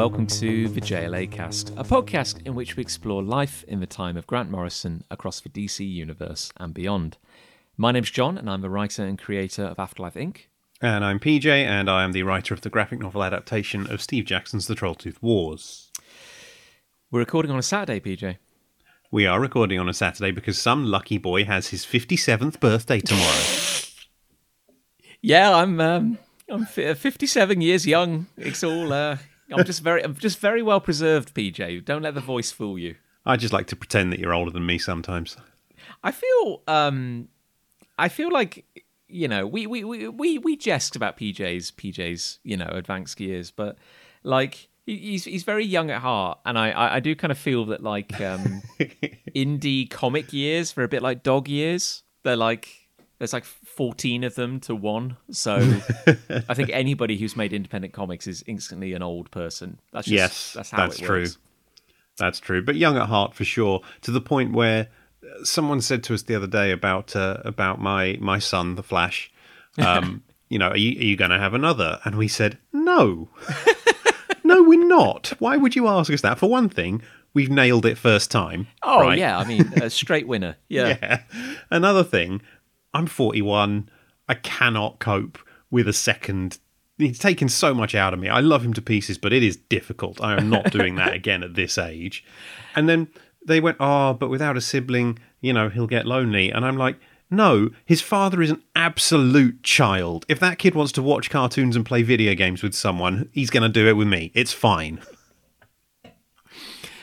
welcome to the JLA Cast, a podcast in which we explore life in the time of Grant Morrison across the DC universe and beyond. My name's Jon, and I'm the writer and creator of Afterlife Inc. And I'm PJ, and I am the writer of the graphic novel adaptation of Steve Jackson's The Trolltooth Wars. We're recording on a Saturday, PJ. We are recording on a Saturday because some lucky boy has his 57th birthday tomorrow. yeah, I'm um, I'm 57 years young. It's all uh, I'm just very, I'm just very well preserved, PJ. Don't let the voice fool you. I just like to pretend that you're older than me sometimes. I feel, um, I feel like you know, we we we we, we jest about PJ's PJ's you know advanced years, but like he's he's very young at heart, and I I, do kind of feel that like um, indie comic years, for a bit like dog years. They're like there's like 14 of them to one. So I think anybody who's made independent comics is instantly an old person. That's just, yes, that's how that's true. That's true. But young at heart for sure, to the point where uh, someone said to us the other day about uh, about my my son, the Flash. Um, you know, are you, are you going to have another? And we said no, no, we're not. Why would you ask us that? For one thing, we've nailed it first time. Oh right? yeah, I mean, a straight winner. Yeah. yeah. Another thing, I'm 41. I cannot cope with a second. He's taken so much out of me. I love him to pieces, but it is difficult. I am not doing that again at this age. And then they went, oh, but without a sibling, you know, he'll get lonely. And I'm like, no, his father is an absolute child. If that kid wants to watch cartoons and play video games with someone, he's going to do it with me. It's fine.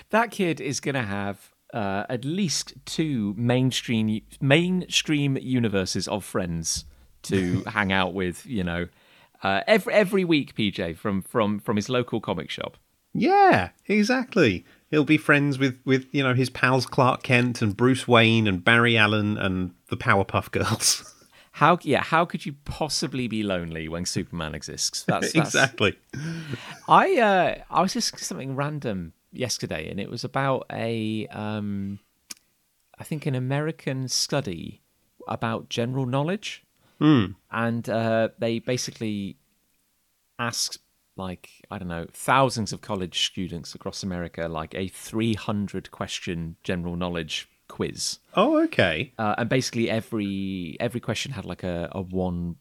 That kid is going to have uh, at least two mainstream mainstream universes of friends to hang out with. You know, uh, every every week, PJ from from from his local comic shop. Yeah, exactly. He'll be friends with with you know his pals Clark Kent and Bruce Wayne and Barry Allen and the Powerpuff Girls. How yeah? How could you possibly be lonely when Superman exists? That's, that's... exactly. I uh, I was just something random yesterday, and it was about a, um, I think, an American study about general knowledge, mm. and uh, they basically asked like I don't know thousands of college students across America like a 300 question general knowledge quiz. Oh, okay. Uh, and basically every every question had like a, a one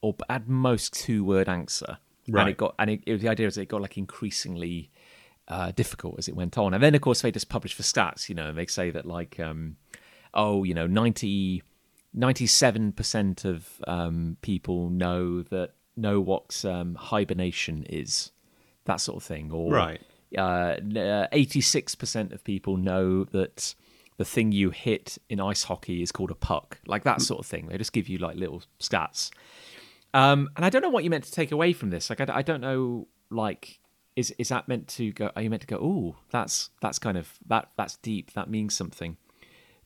or at most two word answer. Right. And it got and it, it, the idea is it got like increasingly uh, difficult as it went on. And then, of course, they just publish the stats, you know, and they say that, like, um, oh, you know, 90, 97% of um, people know that know what um, hibernation is, that sort of thing. Or right. uh, 86% of people know that the thing you hit in ice hockey is called a puck, like that sort of thing. They just give you like little stats. Um, and I don't know what you meant to take away from this. Like, I, I don't know, like, is is that meant to go? Are you meant to go? Oh, that's that's kind of that that's deep. That means something.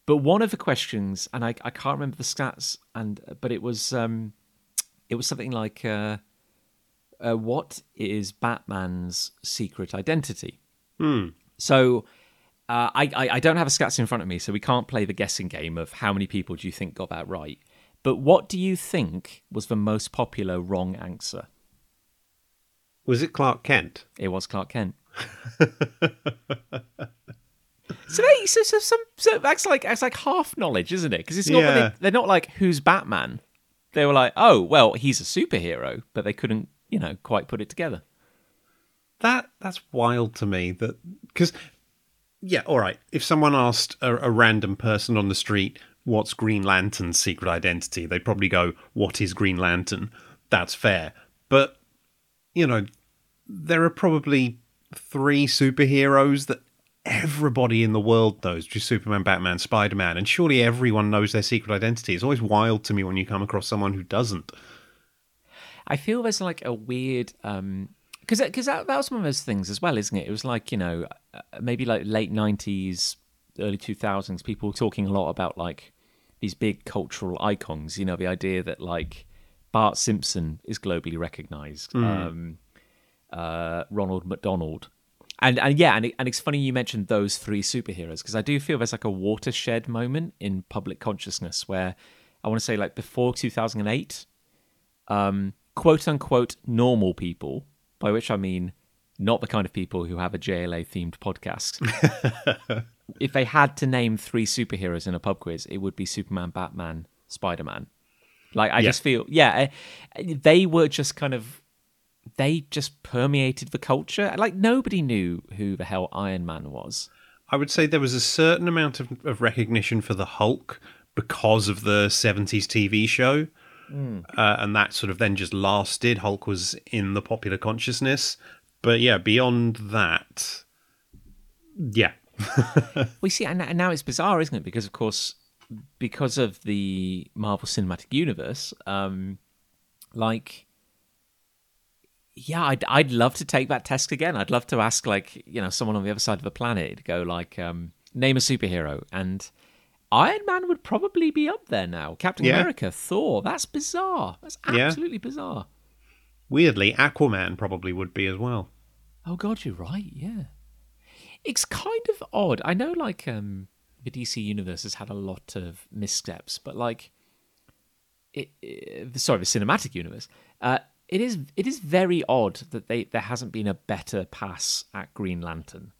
But one of the questions, and I, I can't remember the stats, and but it was um, it was something like, uh, uh, what is Batman's secret identity? Hmm. So. Uh, I, I, I don't have a stats in front of me, so we can't play the guessing game of how many people do you think got that right. But what do you think was the most popular wrong answer? Was it Clark Kent? It was Clark Kent. so they so, so some so that's like that's like half knowledge, isn't it? Because it's not yeah. they, they're not like who's Batman. They were like, oh well, he's a superhero, but they couldn't you know quite put it together. That that's wild to me. That because yeah, all right. If someone asked a, a random person on the street what's Green Lantern's secret identity, they'd probably go, "What is Green Lantern?" That's fair, but you know, there are probably three superheroes that everybody in the world knows, is Superman, Batman, Spider Man, and surely everyone knows their secret identity. It's always wild to me when you come across someone who doesn't. I feel there's like a weird um because because that, that was one of those things as well, isn't it? It was like you know uh, maybe like late '90s, early 2000s, people talking a lot about like these big cultural icons. You know, the idea that like Bart Simpson is globally recognized, um, uh, Ronald McDonald. And, and yeah, and, it, and it's funny you mentioned those three superheroes because I do feel there's like a watershed moment in public consciousness where I want to say like before 2008, um, quote unquote normal people, by which I mean not the kind of people who have a JLA themed podcast. if they had to name three superheroes in a pub quiz, it would be Superman, Batman, Spider Man. Like I Yeah. just feel, yeah, they were just kind of, they just permeated the culture. Like nobody knew who the hell Iron Man was. I would say there was a certain amount of, of recognition for the Hulk because of the 70s TV show. Uh, and that sort of then just lasted. Hulk was in the popular consciousness. But yeah, beyond that, yeah. We see, and now it's bizarre, isn't it? Because of course, because of the Marvel Cinematic Universe, um, like, yeah, I'd I'd love to take that test again. I'd love to ask, like, you know, someone on the other side of the planet, go like, um, name a superhero, and Iron Man would probably be up there now. Captain Yeah. America, Thor. That's bizarre. That's Yeah. absolutely bizarre. Weirdly, Aquaman probably would be as well. Oh God, you're right. Yeah, it's kind of odd. I know, like, um, the DC universe has had a lot of missteps, but like, it, it sorry, the cinematic universe. Uh, it is it is very odd that they there hasn't been a better pass at Green Lantern.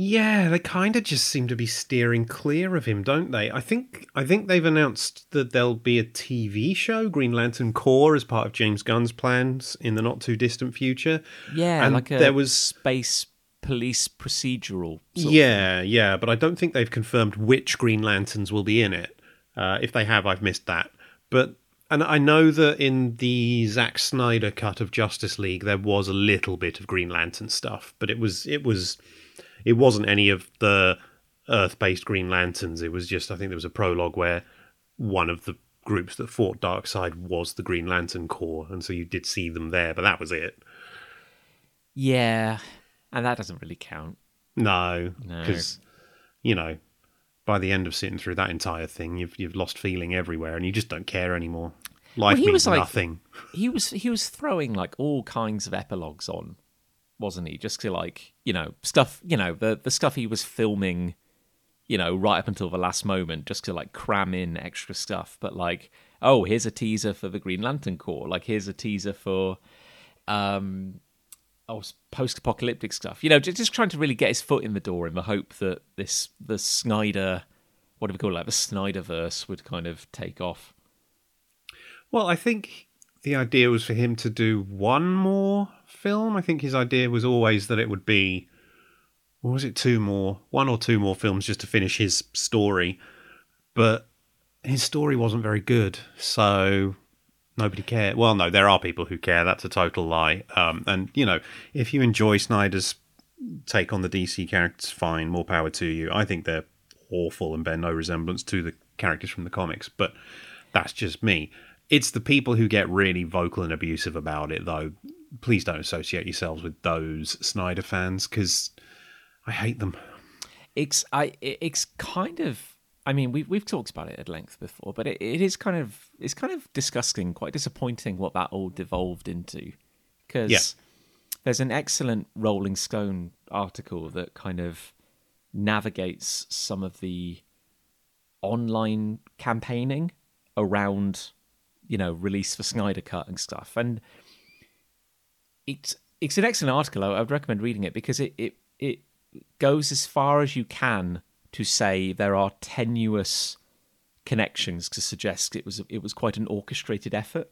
Yeah, they kind of just seem to be steering clear of him, don't they? I think I think they've announced that there'll be a TV show, Green Lantern Corps, as part of James Gunn's plans in the not too distant future. Yeah, And like a there was- space police procedural. sort of- Yeah, yeah, but I don't think they've confirmed which Green Lanterns will be in it. Uh, if they have, I've missed that. But and I know that in the Zack Snyder cut of Justice League, there was a little bit of Green Lantern stuff, but it was it was it wasn't any of the Earth-based Green Lanterns. It was just I think there was a prologue where one of the groups that fought Darkseid was the Green Lantern Corps, and so you did see them there, but that was it. yeah, and that doesn't really count. No, No. because you know, by the end of sitting through that entire thing, you've you've lost feeling everywhere, and you just don't care anymore. Life he means was like- nothing. he was he was throwing like all kinds of epilogues on, wasn't he? Just to like you know stuff you know the the stuff he was filming, you know right up until the last moment, just to like cram in extra stuff. But like oh here's a teaser for the Green Lantern Corps, like here's a teaser for, um, oh post apocalyptic stuff. You know just, just trying to really get his foot in the door in the hope that this the Snyder, what do we call it, like the Snyderverse would kind of take off. Well, I think the idea was for him to do one more film. I think his idea was always that it would be, was it two more, one or two more films just to finish his story. But his story wasn't very good, so nobody cared. Well, no, there are people who care. That's a total lie. Um, and you know, if you enjoy Snyder's take on the DC characters, fine, more power to you. I think they're awful and bear no resemblance to the characters from the comics, but that's just me. It's the people who get really vocal and abusive about it, though. Please don't associate yourselves with those Snyder fans because I hate them. it's I it's kind of I mean we've we've talked about it at length before, but it, it is kind of it's kind of disgusting, quite disappointing what that all devolved into. Because Yeah. there's an excellent Rolling Stone article that kind of navigates some of the online campaigning around you know release for Snyder Cut and stuff, and it's it's an excellent article. I, I would recommend reading it because it, it it goes as far as you can to say there are tenuous connections to suggest it was it was quite an orchestrated effort.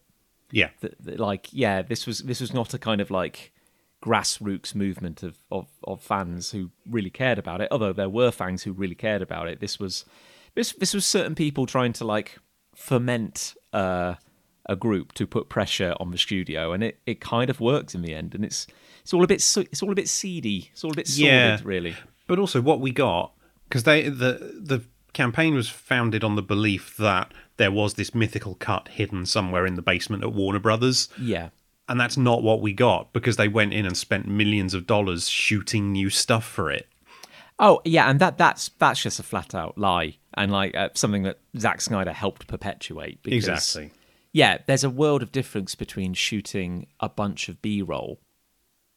Yeah. That, that like yeah, this was this was not a kind of like grassroots movement of, of of fans who really cared about it. Although there were fans who really cared about it. This was this this was certain people trying to like ferment uh, a group to put pressure on the studio, and it, it kind of works in the end. And it's it's all a bit it's all a bit seedy. It's all a bit sordid, Yeah. really. But also, what we got because they the the campaign was founded on the belief that there was this mythical cut hidden somewhere in the basement at Warner Brothers. Yeah. And that's not what we got because they went in and spent millions of dollars shooting new stuff for it. Oh yeah, and that that's that's just a flat out lie, and like uh, something that Zack Snyder helped perpetuate. Because, Exactly. Yeah, there's a world of difference between shooting a bunch of B-roll,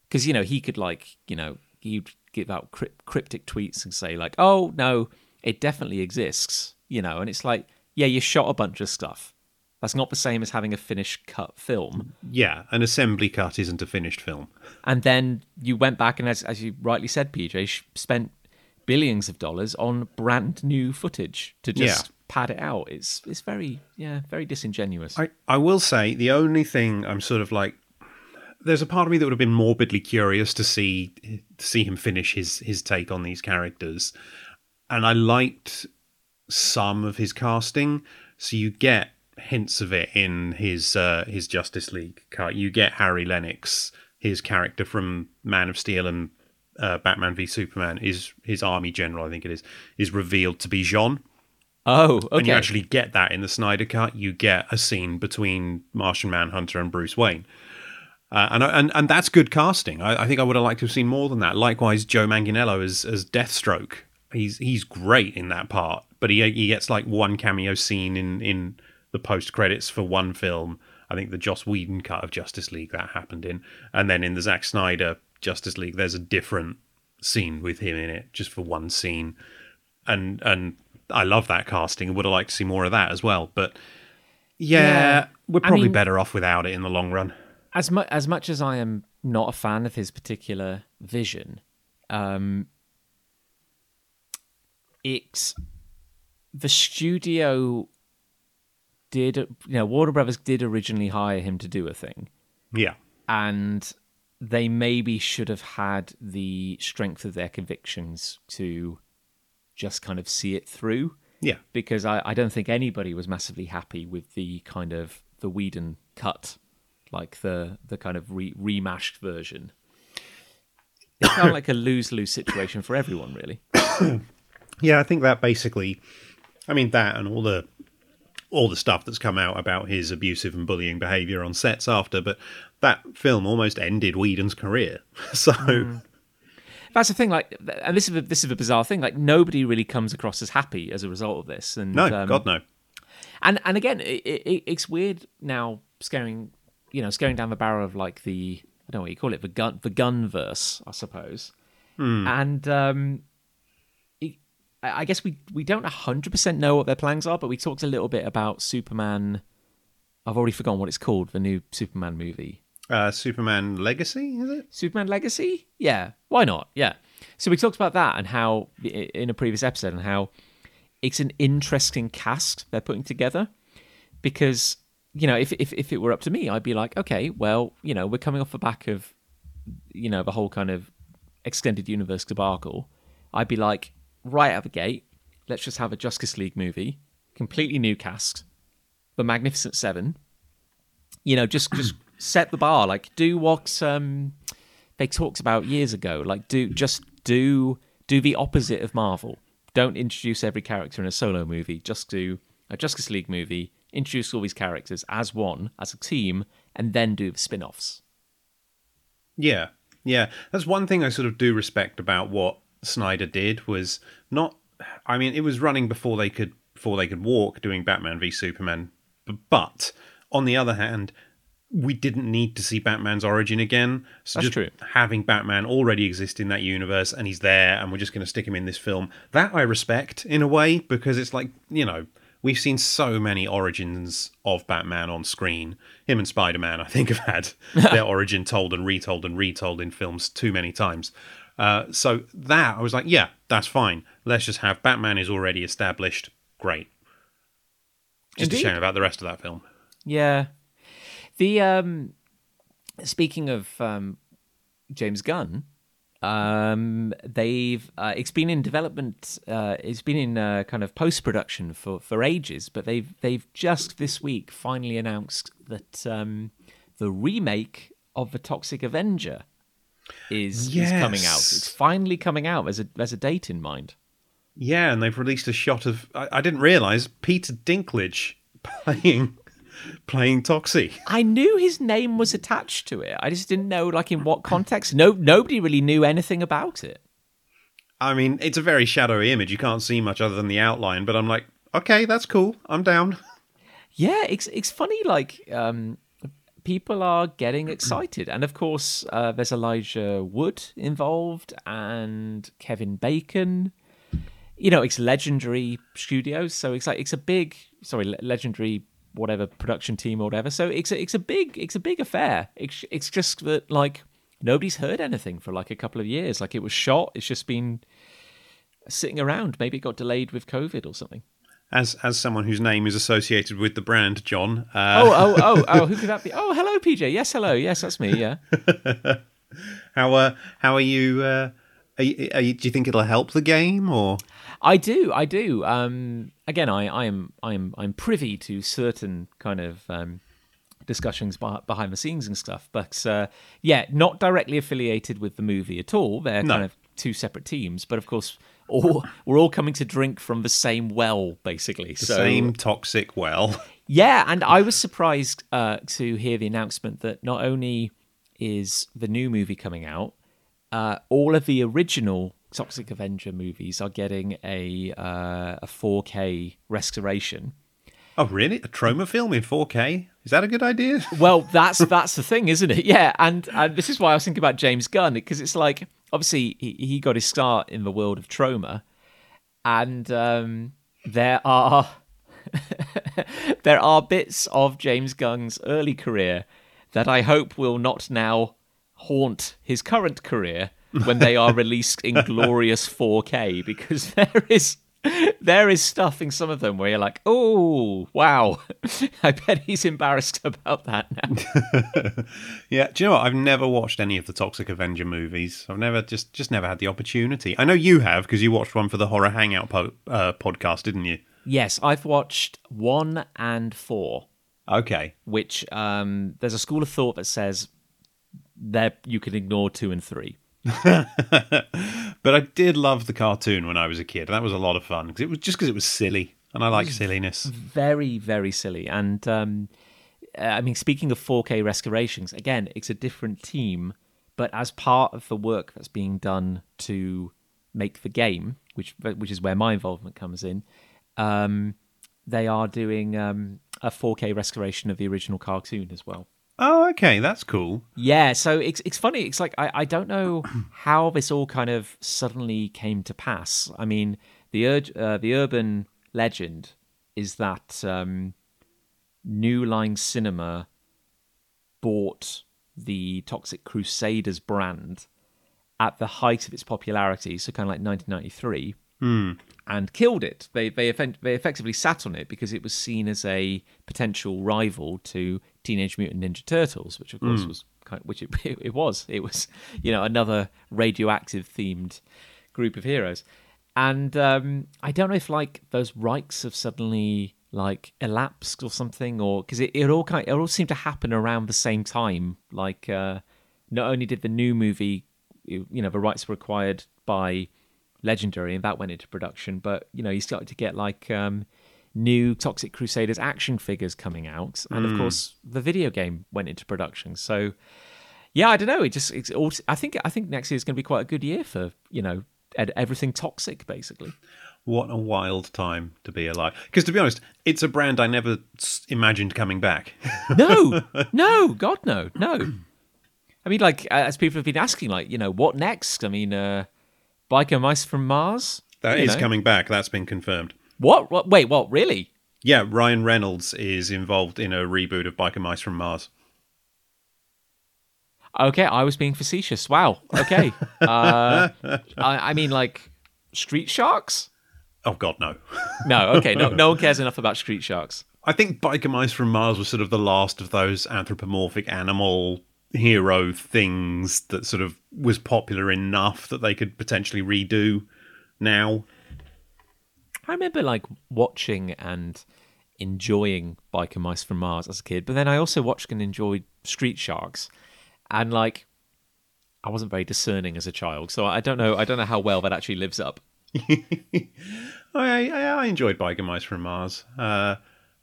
because you know he could like you know he'd give out crypt- cryptic tweets and say like, "Oh no, it definitely exists," you know, and it's like, yeah, you shot a bunch of stuff. That's not the same as having a finished cut film. Yeah, an assembly cut isn't a finished film. And then you went back and, as, as you rightly said, PJ, spent billions of dollars on brand new footage to just Yeah. pad it out. It's it's very yeah very disingenuous. I, I will say the only thing I'm sort of like there's a part of me that would have been morbidly curious to see to see him finish his his take on these characters. And I liked some of his casting. So you get hints of it in his uh, his Justice League cut. You get Harry Lennix, his character from Man of Steel and uh, Batman v Superman, is his army general, I think it is, is revealed to be J'onn. oh, okay. And you actually get that in the Snyder Cut. You get a scene between Martian Manhunter and Bruce Wayne. Uh, and, and and that's good casting. I, I think I would have liked to have seen more than that. Likewise, Joe Manganiello as as Deathstroke. He's he's great in that part, but he he gets like one cameo scene in in the post credits for one film. I think the Joss Whedon cut of Justice League that happened in, and then in the Zack Snyder Justice League, there's a different scene with him in it, just for one scene and and I love that casting. I would have liked to see more of that as well. But yeah, Yeah, we're I probably mean- better off without it in the long run. As much as much as I am not a fan of his particular vision, um, it's the studio did you know Warner Brothers did originally hire him to do a thing, Yeah, and they maybe should have had the strength of their convictions to just kind of see it through. Yeah, because I, I don't think anybody was massively happy with the kind of the Whedon cut, like the the kind of re- remashed version. It felt like a lose lose situation for everyone, really. yeah. I think that basically, I mean that and all the all the stuff that's come out about his abusive and bullying behavior on sets after, but that film almost ended Whedon's career. So That's the thing, like, and this is a, this is a bizarre thing. Like, nobody really comes across as happy as a result of this. And no, um, God no. and and again, it, it, it's weird now scaring, you know, scaring down the barrel of like the I don't know what you call it, the gun the gun verse, I suppose. And um, it, I guess we we don't hundred percent know what their plans are, but we talked a little bit about Superman. I've already forgotten what it's called. The new Superman movie. Uh, Superman Legacy is it? Superman Legacy? Yeah, why not? Yeah. So we talked about that and how in a previous episode and how it's an interesting cast they're putting together because you know if if if it were up to me, I'd be like, okay, well, you know, we're coming off the back of you know the whole kind of extended universe debacle. I'd be like, right out the gate, let's just have a Justice League movie, completely new cast, the Magnificent Seven. You know, just just set the bar. Like, do what um, they talked about years ago. Like, do just do do the opposite of Marvel. Don't introduce every character in a solo movie. Just do a Justice League movie. Introduce all these characters as one, as a team, and then do the spin-offs. Yeah, yeah. That's one thing I sort of do respect about what Snyder did was not. I mean, it was running before they could before they could walk, doing Batman v Superman. But on the other hand, we didn't need to see Batman's origin again. So That's just true. having Batman already exist in that universe, and he's there, and we're just going to stick him in this film. That I respect in a way because it's like you know. We've seen so many origins of Batman on screen. Him and Spider Man, I think, have had their origin told and retold and retold in films too many times. Uh, so that I was like, yeah, that's fine. Let's just have Batman is already established. Great. Just Indeed. a shame about the rest of that film. Yeah. The um speaking of um James Gunn, um they've uh, it's been in development uh it's been in uh, kind of post production for for ages, but they've they've just this week finally announced that um the remake of the Toxic Avenger is, is coming out. It's finally coming out. There's a there's a date in mind. Yeah, and they've released a shot of. I, I didn't realize Peter Dinklage playing playing Toxie. I knew his name was attached to it. I just didn't know like in what context. No, nobody really knew anything about it. I mean, it's a very shadowy image. You can't see much other than the outline, but I'm like, okay, that's cool. I'm down. Yeah, it's it's funny. Like um, people are getting excited, and of course, uh, there's Elijah Wood involved and Kevin Bacon. You know, it's legendary studios, so it's like it's a big, sorry, legendary whatever production team or whatever. So it's a, it's a big it's a big affair. It's it's just that like nobody's heard anything for like a couple of years. Like it was shot, it's just been sitting around. Maybe it got delayed with COVID or something. As as someone whose name is associated with the brand, Jon. Uh... Oh oh oh oh! Who could that be? Oh, hello, PJ. Yes, hello. Yes, that's me. Yeah. how uh how are you? Uh, are you, are you, do you think it'll help the game or? I do, I do. Um, again, I, I am, I am, I'm privy to certain kind of um, discussions behind the scenes and stuff, but uh, yeah, not directly affiliated with the movie at all. They're no. kind of two separate teams, but of course, all we're all coming to drink from the same well, basically. The so, same toxic well. Yeah, and I was surprised uh, to hear the announcement that not only is the new movie coming out, uh, all of the original Toxic Avenger movies are getting a uh, a 4K restoration. Oh, really? A Troma film in 4K? Is that a good idea? well, that's that's the thing, isn't it? Yeah, and, and this is why I was thinking about James Gunn because it's like obviously he, he got his start in the world of Troma, and um, there are there are bits of James Gunn's early career that I hope will not now haunt his current career when they are released in glorious 4K because there is there is stuff in some of them where you're like, oh wow, I bet he's embarrassed about that now. yeah, do you know what? I've never watched any of the Toxic Avenger movies. I've never just just never had the opportunity. I know you have because you watched one for the Horror Hangout po- uh, podcast, didn't you? Yes, I've watched one and four. Okay. Which um, there's a school of thought that says there you can ignore two and three. but I did love the cartoon when I was a kid. That was a lot of fun because it was just because it was silly, and I like silliness. Very, very silly. And um, uh, I mean, speaking of 4K restorations, again, it's a different team, but as part of the work that's being done to make the game, which which is where my involvement comes in, um, they are doing um, a 4K restoration of the original cartoon as well. Oh, okay, that's cool. Yeah, so it's it's funny. It's like I, I don't know how this all kind of suddenly came to pass. I mean, the uh, the urban legend is that um, New Line Cinema bought the Toxic Crusaders brand at the height of its popularity, so kind of like 1993, mm. and killed it. They they they effectively sat on it because it was seen as a potential rival to Teenage Mutant Ninja Turtles, which of course mm. was kind of, which it, it was it was you know another radioactive themed group of heroes, and um, I don't know if like those rights have suddenly like elapsed or something, or because it, it all kind of, it all seemed to happen around the same time. Like uh, not only did the new movie, you know, the rights were acquired by Legendary and that went into production, but you know you started to get like um, new Toxic Crusaders action figures coming out, and mm. of course the video game went into production. So yeah, I don't know. It just it's all, I think I think next year is going to be quite a good year for you know everything toxic basically. What a wild time to be alive! Because to be honest, it's a brand I never imagined coming back. no, no, God, no, no. I mean, like as people have been asking, like you know, what next? I mean, uh, biker mice from Mars. That is know. coming back. That's been confirmed. What? what? Wait, what? Really? Yeah, Ryan Reynolds is involved in a reboot of Biker Mice from Mars. Okay, I was being facetious. Wow. Okay. uh, I, I mean, like Street Sharks. Oh God, no. no. Okay. No. No one cares enough about Street Sharks. I think Biker Mice from Mars was sort of the last of those anthropomorphic animal hero things that sort of was popular enough that they could potentially redo now. I remember like watching and enjoying Biker Mice from Mars as a kid, but then I also watched and enjoyed Street Sharks, and like I wasn't very discerning as a child, so I don't know. I don't know how well that actually lives up. I, I, enjoyed Biker Mice from Mars. Uh,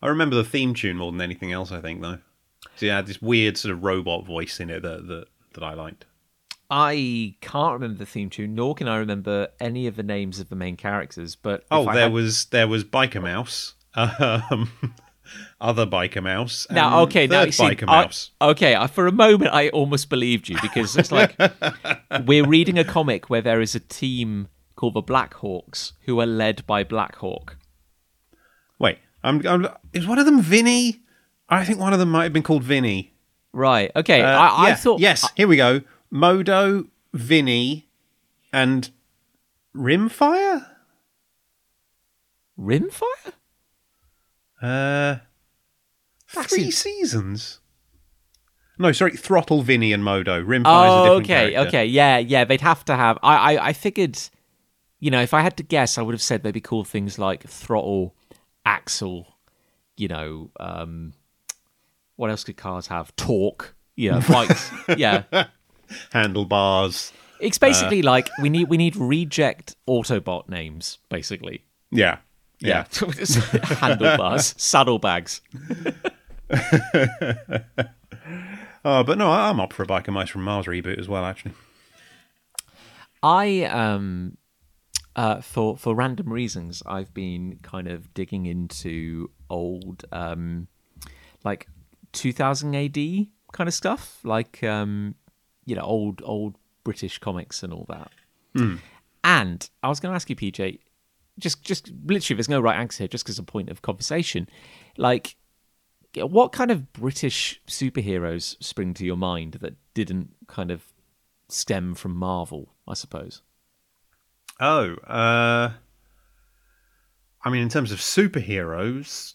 I remember the theme tune more than anything else. I think though, so had this weird sort of robot voice in it that that, that I liked. I can't remember the theme tune, nor can I remember any of the names of the main characters. But Oh, there had- was there was Biker Mouse, um, other Biker Mouse. now and okay now you see, Biker I- Mouse. okay I- for a moment I almost believed you because it's like we're reading a comic where there is a team called the Black Hawks who are led by Black Hawk. Wait, I'm, I'm is one of them Vinny? I think one of them might have been called Vinny. Right. Okay. Uh, I, I yeah, thought yes. Here we go. Modo, Vinny, and Rimfire. Rimfire. Uh, That's three in- seasons. No, sorry, Throttle, Vinny, and Modo. Rimfire's a Oh, different okay, character. okay, yeah, yeah. They'd have to have. I, I, I figured, you know, if I had to guess, I would have said they'd be called things like throttle, axle. You know, um, what else could cars have? Torque. Yeah, bikes. yeah, Handlebars. it's Uh. basically like we need we need reject Autobot names, basically. Yeah. Yeah. handlebars, saddlebags. Oh, but no, I'm up for a Biker Mice from Mars reboot as well, actually. I um uh for for random reasons I've been kind of digging into old um like 2000 AD kind of stuff like um you know old old British comics and all that. And I was going to ask you PJ just just literally there's no right answer here just as a point of conversation like what kind of British superheroes spring to your mind that didn't kind of stem from Marvel, I suppose. Oh, uh, I mean, in terms of superheroes,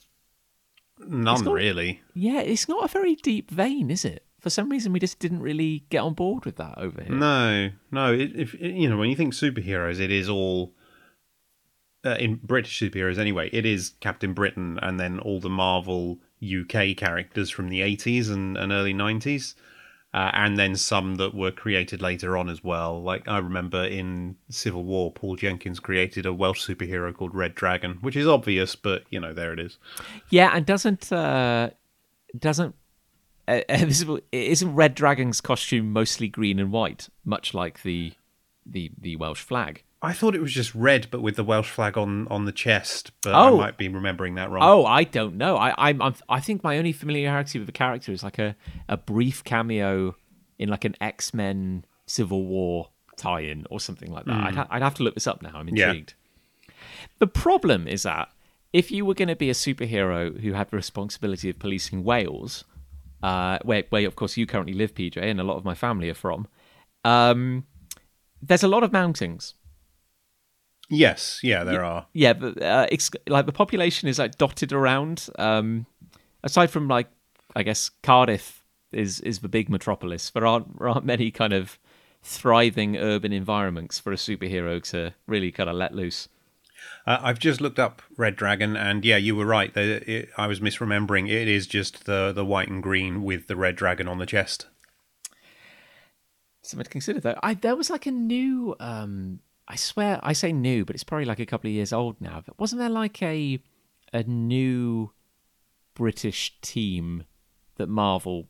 none not- really. Yeah, it's not a very deep vein, is it? For some reason, we just didn't really get on board with that over here. No, no. It, if you know, when you think superheroes, it is all uh, in British superheroes anyway. It is Captain Britain, and then all the Marvel UK characters from the eighties and, and early nineties, uh, and then some that were created later on as well. Like I remember in Civil War, Paul Jenkins created a Welsh superhero called Red Dragon, which is obvious, but you know, there it is. Yeah, and doesn't uh, doesn't uh, is- isn't Red Dragon's costume mostly green and white, much like the the the Welsh flag? I thought it was just red, but with the Welsh flag on on the chest. But Oh. I might be remembering that wrong. Oh, I don't know. I I'm, I'm I think my only familiarity with the character is like a a brief cameo in like an X Men Civil War tie-in or something like that. I'd, ha- I'd have to look this up now. I'm Yeah. intrigued. The problem is that if you were going to be a superhero who had the responsibility of policing Wales, uh, where where of course you currently live, PJ, and a lot of my family are from, um, there's a lot of mountings. Yes, yeah, there are. Yeah, but uh, it's like the population is like dotted around. Um, aside from like, I guess Cardiff is is the big metropolis. There aren't there aren't many kind of thriving urban environments for a superhero to really kind of let loose. Uh, I've just looked up Red Dragon, and yeah, you were right. It, I was misremembering. It is just the the white and green with the red dragon on the chest. Something to consider though. I there was like a new. Um, I swear I say new, but it's probably like a couple of years old now. But wasn't there like a a new British team that Marvel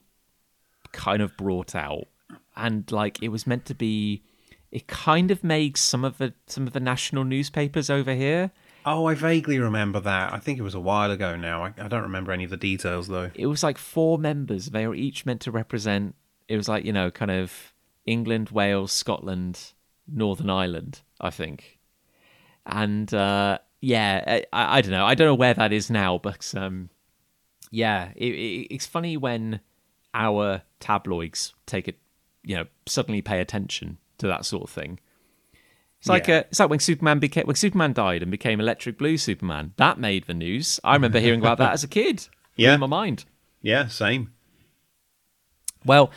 kind of brought out, and like it was meant to be. It kind of made some of the some of the national newspapers over here. Oh, I vaguely remember that. I think it was a while ago now. I, I don't remember any of the details though. it was like four members. They were each meant to represent. It was like you know, kind of England, Wales, Scotland, Northern Ireland, I think. And uh, yeah, I, I don't know. I don't know where that is now, but um, yeah, it, it, it's funny when our tabloids take it, you know, suddenly pay attention to that sort of thing. It's like Yeah. uh, it's like when Superman became when Superman died and became Electric Blue Superman. That made the news. I remember hearing about that as a kid. Yeah, in my mind. Yeah, same. Well,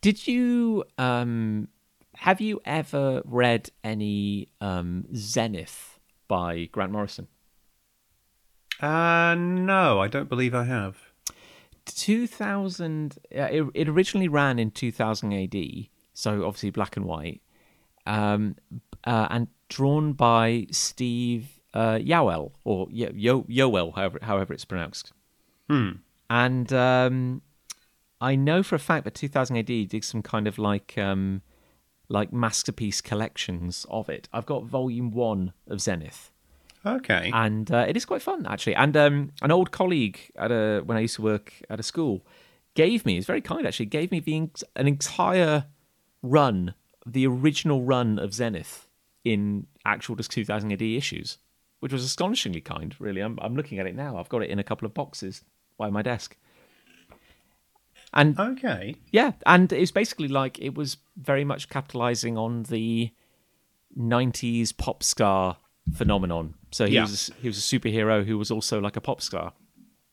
did you um have you ever read any um Zenith by Grant Morrison? Uh, no, I don't believe I have. 2000 uh, it, it originally ran in 2000 AD, so obviously black and white. Um uh, and drawn by Steve uh Yeowell or Yo Yo Yoel however however it's pronounced. and um, I know for a fact that 2000 AD did some kind of like um, like masterpiece collections of it. I've got volume one of Zenith, Okay. and uh, it is quite fun actually. And um, an old colleague at a when I used to work at a school gave me, it's very kind actually, gave me the an entire run, the original run of Zenith in actual just 2000 AD issues, which was astonishingly kind. Really, I'm I'm looking at it now. I've got it in a couple of boxes by my desk. And okay. yeah, and it's basically like it was very much capitalizing on the '90s pop star phenomenon. So he Yeah. was he was a superhero who was also like a pop star,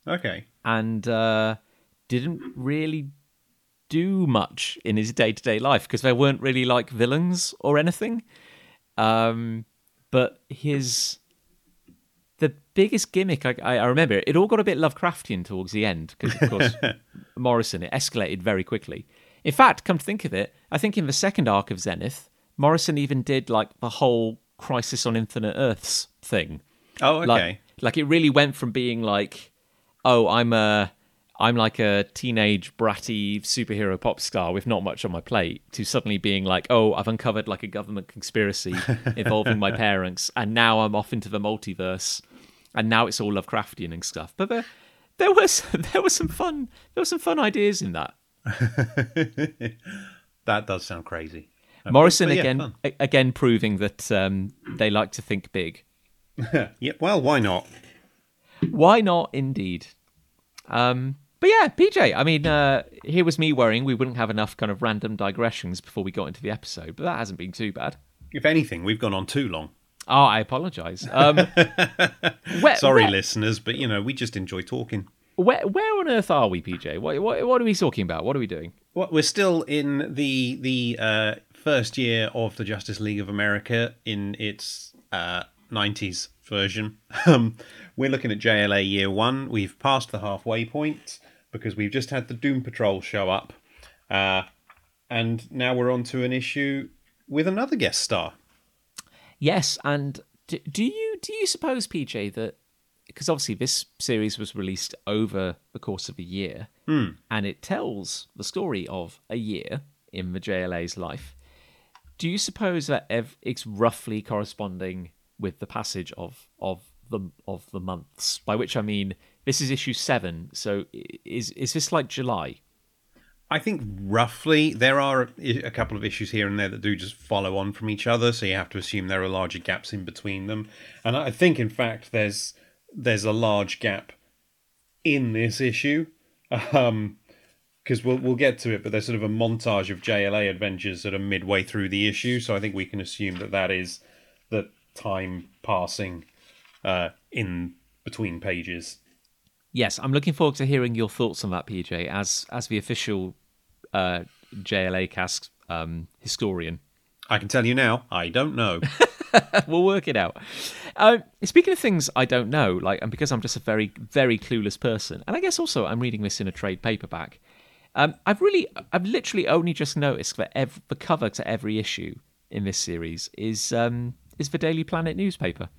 Okay. and uh, didn't really do much in his day to day life because there weren't really like villains or anything. Um, but his the biggest gimmick I, I I remember it all got a bit Lovecraftian towards the end because of course Morrison it escalated very quickly. In fact, come to think of it, I think in the second arc of Zenith, Morrison even did like the whole Crisis on Infinite Earths thing. Oh, okay. Like, like it really went from being like, oh, I'm a, I'm like a teenage bratty superhero pop star with not much on my plate, to suddenly being like, oh, I've uncovered like a government conspiracy involving my parents, and now I'm off into the multiverse, and now it's all Lovecraftian and stuff. But there, there was there was some fun there were some fun ideas in that. that does sound crazy. Uh, Morrison yeah, again fun. again proving that um, they like to think big. yeah. Well, why not? Why not, indeed? Um, but yeah, PJ. I mean, uh, here was me worrying we wouldn't have enough kind of random digressions before we got into the episode, but that hasn't been too bad. If anything, we've gone on too long. Oh, I apologise. Um, Sorry, where, listeners, but you know we just enjoy talking. where, where on earth are we, PJ? What, what, what are we talking about? What are we doing? Well, we're still in the the uh, first year of the Justice League of America in its uh, 90s version. Um, we're looking at JLA Year One. We've passed the halfway point because we've just had the Doom Patrol show up, uh, and now we're on to an issue with another guest star. Yes, and do, do you do you suppose, PJ, that because obviously this series was released over the course of a year, and it tells the story of a year in the JLA's life. Do you suppose that ev- it's roughly corresponding with the passage of of the of the months? By which I mean this is issue seven. So is is this like July? I think roughly there are a couple of issues here and there that do just follow on from each other, so you have to assume there are larger gaps in between them. And I think, in fact, there's there's a large gap in this issue, because we'll we'll get to it. But there's sort of a montage of JLA adventures that are midway through the issue, so I think we can assume that that is the time passing uh, in between pages. Yes, I'm looking forward to hearing your thoughts on that, PJ, as as the official uh, JLA cast um, historian. I can tell you now, I don't know. we'll work it out. Uh, speaking of things I don't know, like, and because I'm just a very, very clueless person, and I guess also I'm reading this in a trade paperback. Um, I've really, I've literally only just noticed that ev- the cover to every issue in this series is um, is the Daily Planet newspaper.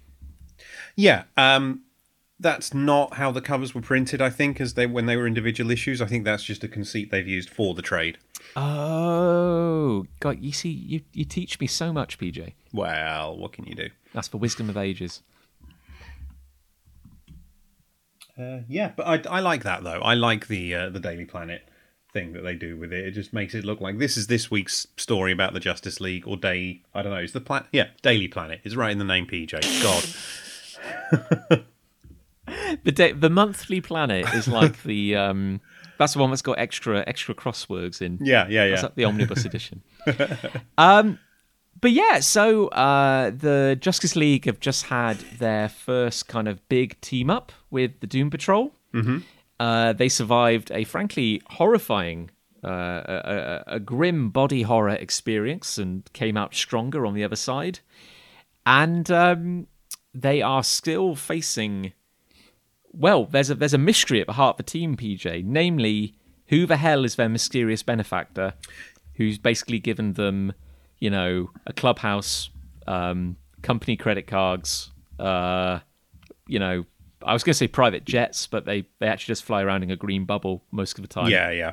Yeah, um, that's not how the covers were printed. I think as they when they were individual issues. I think that's just a conceit they've used for the trade. Oh, God! You see, you you teach me so much, PJ. Well, what can you do? That's for wisdom of ages. Uh, yeah, but I, I like that though. I like the uh, the Daily Planet thing that they do with it. It just makes it look like this is this week's story about the Justice League or day. I don't know. It's the planet. Yeah, Daily Planet. It's right in the name. PJ. God. The day, the monthly planet is like the um, that's the one that's got extra extra crosswords in. Yeah, yeah, yeah. That's like the omnibus edition. um, but yeah, so uh, the Justice League have just had their first kind of big team up with the Doom Patrol. Mm-hmm. Uh, they survived a frankly horrifying, uh, a, a, a grim body horror experience and came out stronger on the other side. And um, they are still facing. Well, there's a there's a mystery at the heart of the team, PJ. Namely, who the hell is their mysterious benefactor, who's basically given them, you know, a clubhouse, um, company credit cards, uh, you know, I was going to say private jets, but they they actually just fly around in a green bubble most of the time. Yeah, yeah.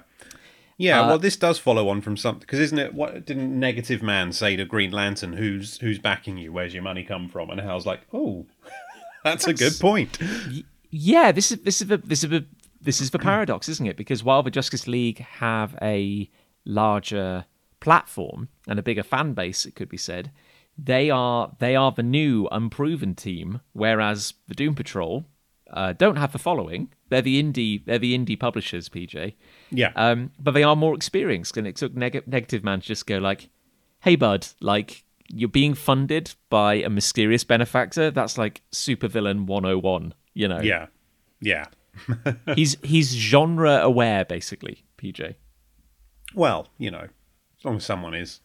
Yeah, Uh, well, this does follow on from something because isn't it? What didn't Negative Man say to Green Lantern? Who's who's backing you? Where's your money come from? And Hal's like, oh, that's a good point. Yeah, this is this is the this is the this is the paradox, isn't it? Because while the Justice League have a larger platform and a bigger fan base, it could be said, they are they are the new unproven team, whereas the Doom Patrol uh, don't have the following. They're the indie they're the indie publishers, PJ. Yeah, Um, but they are more experienced, and it took neg- Negative Man to just go like, "Hey, bud, like you're being funded by a mysterious benefactor. That's like supervillain 101, you know." yeah, yeah. he's he's genre aware, basically. PJ, Well, you know, as long as someone is,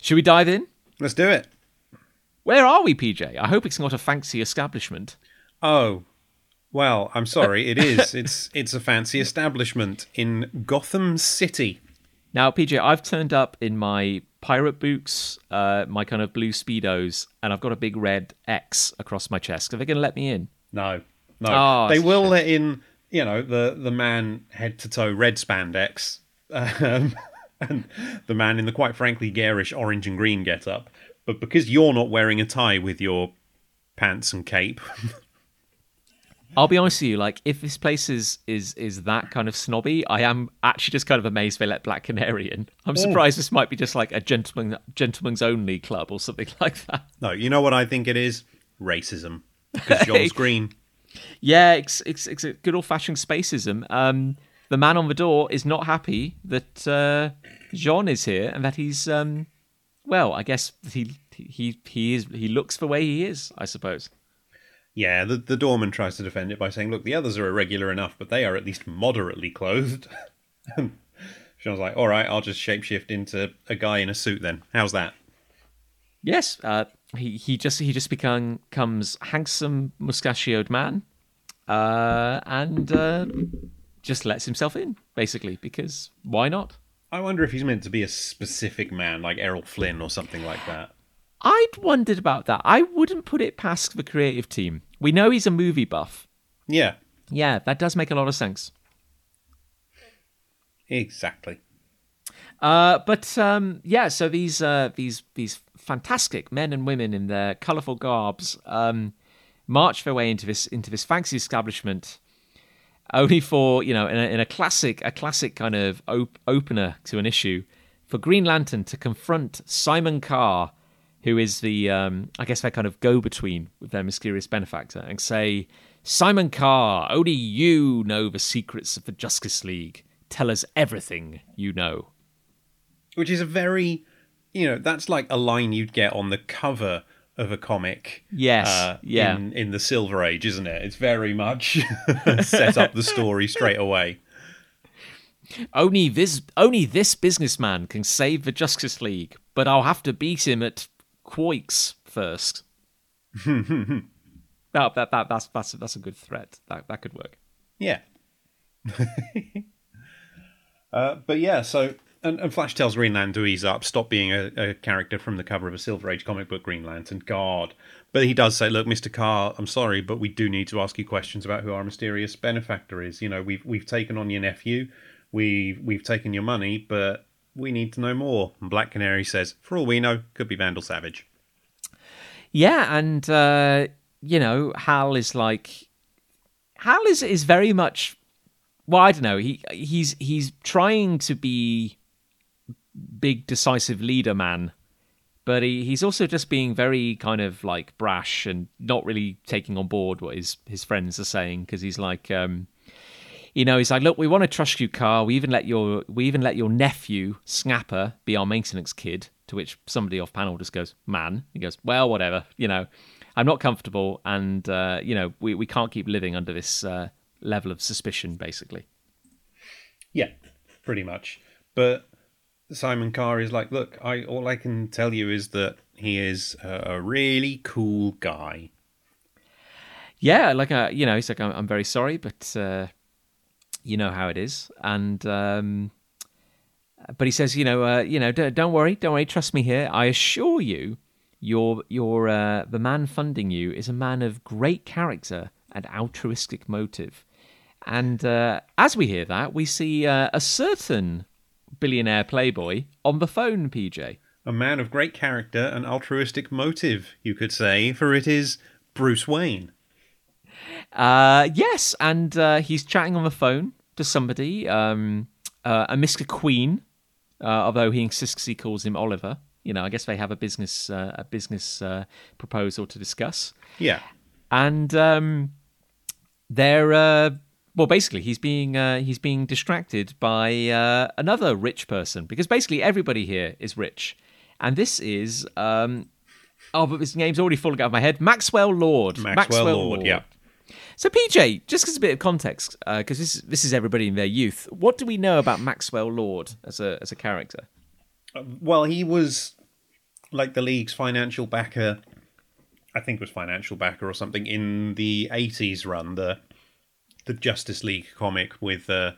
should we dive in? let's do it. Where are we, PJ? I hope it's not a fancy establishment. Oh, well, I'm sorry. It is. It's it's a fancy establishment in Gotham City. Now, PJ, I've turned up in my pirate boots, uh, my kind of blue speedos, and I've got a big red X across my chest. Are they going to let me in? No, no. Oh, they will let in, you know, the the man head to toe red spandex, um, and the man in the quite frankly garish orange and green get up. But because you're not wearing a tie with your pants and cape, I'll be honest with you. Like, if this place is is is that kind of snobby, I am actually just kind of amazed they let Black Canary in. I'm surprised this might be just like a gentleman gentleman's only club or something like that. no, you know what I think it is? Racism. Because J'onn's green. Yeah, it's it's, it's a good old fashioned spacism. Um, the man on the door is not happy that uh, Jean is here and that he's um, well, I guess he he he is he looks the way he is, I suppose. Yeah, the, the doorman tries to defend it by saying, look, the others are irregular enough, but they are at least moderately clothed. Sean's like, all right, I'll just shapeshift into a guy in a suit then. How's that? Yes, uh, he he just he just become, becomes handsome mustachioed man, uh, and uh, just lets himself in basically because why not? I wonder if he's meant to be a specific man, like Errol Flynn or something like that. I'd wondered about that. I wouldn't put it past the creative team. We know he's a movie buff. Yeah, Yeah, that does make a lot of sense. exactly. Uh, but um, yeah, so these uh, these these fantastic men and women in their colourful garbs um, march their way into this into this fancy establishment, only for you know in a, in a classic a classic kind of op- opener to an issue for Green Lantern to confront Simon Carr, who is the um, I guess their kind of go between with their mysterious benefactor, and say, Simon Carr, only you know the secrets of the Justice League. Tell us everything you know. Which is a very, you know, that's like a line you'd get on the cover of a comic. Yes, uh, yeah. In, in the Silver Age, isn't it? It's very much set up the story straight away. Only this only this businessman can save the Justice League, but I'll have to beat him at Quoix first. that, that, that, that's, that's, that's a good threat. That, that could work. Yeah. uh, but yeah, so and, and Flash tells Green Lantern to ease up, stop being a, a character from the cover of a Silver Age comic book, Green Lantern. God. But he does say, "Look, Mister Carr, I'm sorry, but we do need to ask you questions about who our mysterious benefactor is. You know, we've we've taken on your nephew, we we've taken your money, but we need to know more." And Black Canary says, "For all we know, could be Vandal Savage." Yeah, and uh, you know, Hal is like Hal is is very much well, I don't know. He he's he's trying to be big decisive leader man, but he, he's also just being very kind of like brash and not really taking on board what his his friends are saying because he's like um you know, he's like, look, we want to trust you, Carr. We even let your we even let your nephew Snapper be our maintenance kid. To which somebody off panel just goes, man. He goes, well, whatever. You know, I'm not comfortable, and uh, you know, we we can't keep living under this uh, level of suspicion, basically. Yeah, pretty much. But Simon Carr is like, look, I all I can tell you is that he is a, a really cool guy. Yeah, like uh, you know, he's like, I'm, I'm very sorry, but uh, you know how it is, and um, but he says, you know, uh, you know, don't, don't worry, don't worry, trust me here. I assure you, your your uh, the man funding you is a man of great character and altruistic motive. And uh, as we hear that, we see uh, a certain billionaire playboy on the phone, PJ. A man of great character and altruistic motive, you could say, for it is Bruce Wayne. Uh, yes, and uh, he's chatting on the phone to somebody, um, uh, a Mr. Queen, uh, although he insists he calls him Oliver. You know, I guess they have a business uh, a business uh, proposal to discuss, Yeah. and um, they're uh, well, basically he's being uh, he's being distracted by uh, another rich person because basically everybody here is rich, and this is um, oh, but his name's already falling out of my head. Maxwell Lord. Maxwell, Lord, yeah. So PJ, just as a bit of context, because this this is everybody in their youth. What do we know about Maxwell Lord as a as a character? Well, he was like the league's financial backer. I think it was financial backer or something in the '80s run, the the Justice League comic with uh,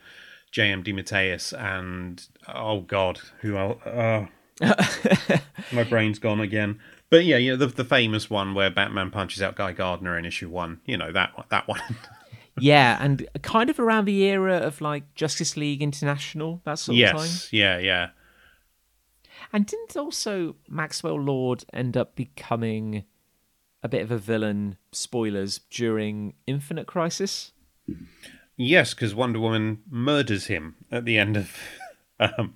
J.M. DeMatteis and oh god, who else? Uh, my brain's gone again. But yeah, you know the the famous one where Batman punches out Guy Gardner in issue one. You know that one- that one. yeah, and kind of around the era of like Justice League International, that sort of time. yes, yeah, yeah. And didn't also Maxwell Lord end up becoming a bit of a villain? Spoilers during Infinite Crisis. Yes, because Wonder Woman murders him at the end of um,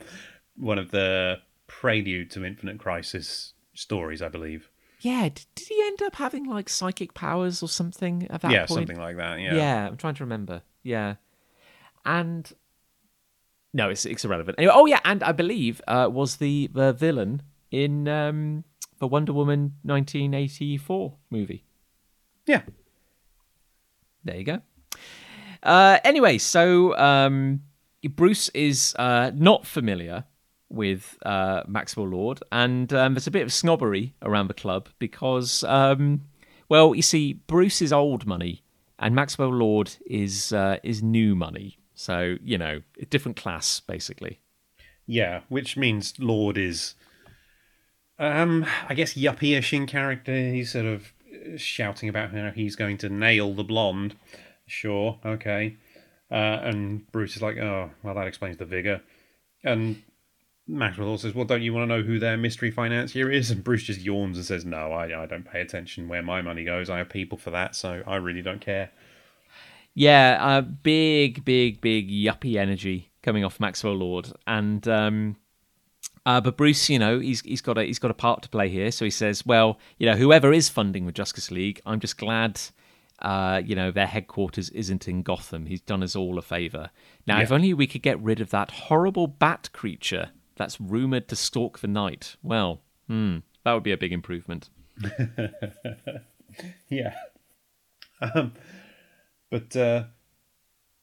one of the prelude to Infinite Crisis stories, I believe. Yeah, did, did he end up having like psychic powers or something at that yeah, point? something like that. Yeah. Yeah. I'm trying to remember. Yeah, and no, it's it's irrelevant. Anyway, oh yeah, and I believe uh, was the the villain in um, the Wonder Woman 1984 movie. Yeah. There you go. Uh, anyway, so um, Bruce is uh, not familiar with uh, Maxwell Lord, and um, there's a bit of snobbery around the club because, um, well, you see, Bruce is old money, and Maxwell Lord is uh, is new money. So you know, a different class basically. Yeah, which means Lord is, um, I guess yuppie-ish in character. He's sort of shouting about how he's going to nail the blonde. Sure, okay. Uh, and Bruce is like, oh, well, that explains the vigor. And Maxwell says, well, don't you want to know who their mystery financier is? And Bruce just yawns and says, no, I, I don't pay attention where my money goes. I have people for that, so I really don't care. Yeah, uh, big, big, big yuppie energy coming off Maxwell Lord, and um, uh, but Bruce, you know, he's he's got a he's got a part to play here. So he says, well, you know, whoever is funding the Justice League, I'm just glad, uh, you know, their headquarters isn't in Gotham. He's done us all a favor. Now, if only we could get rid of that horrible bat creature that's rumored to stalk the night. Well, hmm, that would be a big improvement. Yeah. Um, but uh,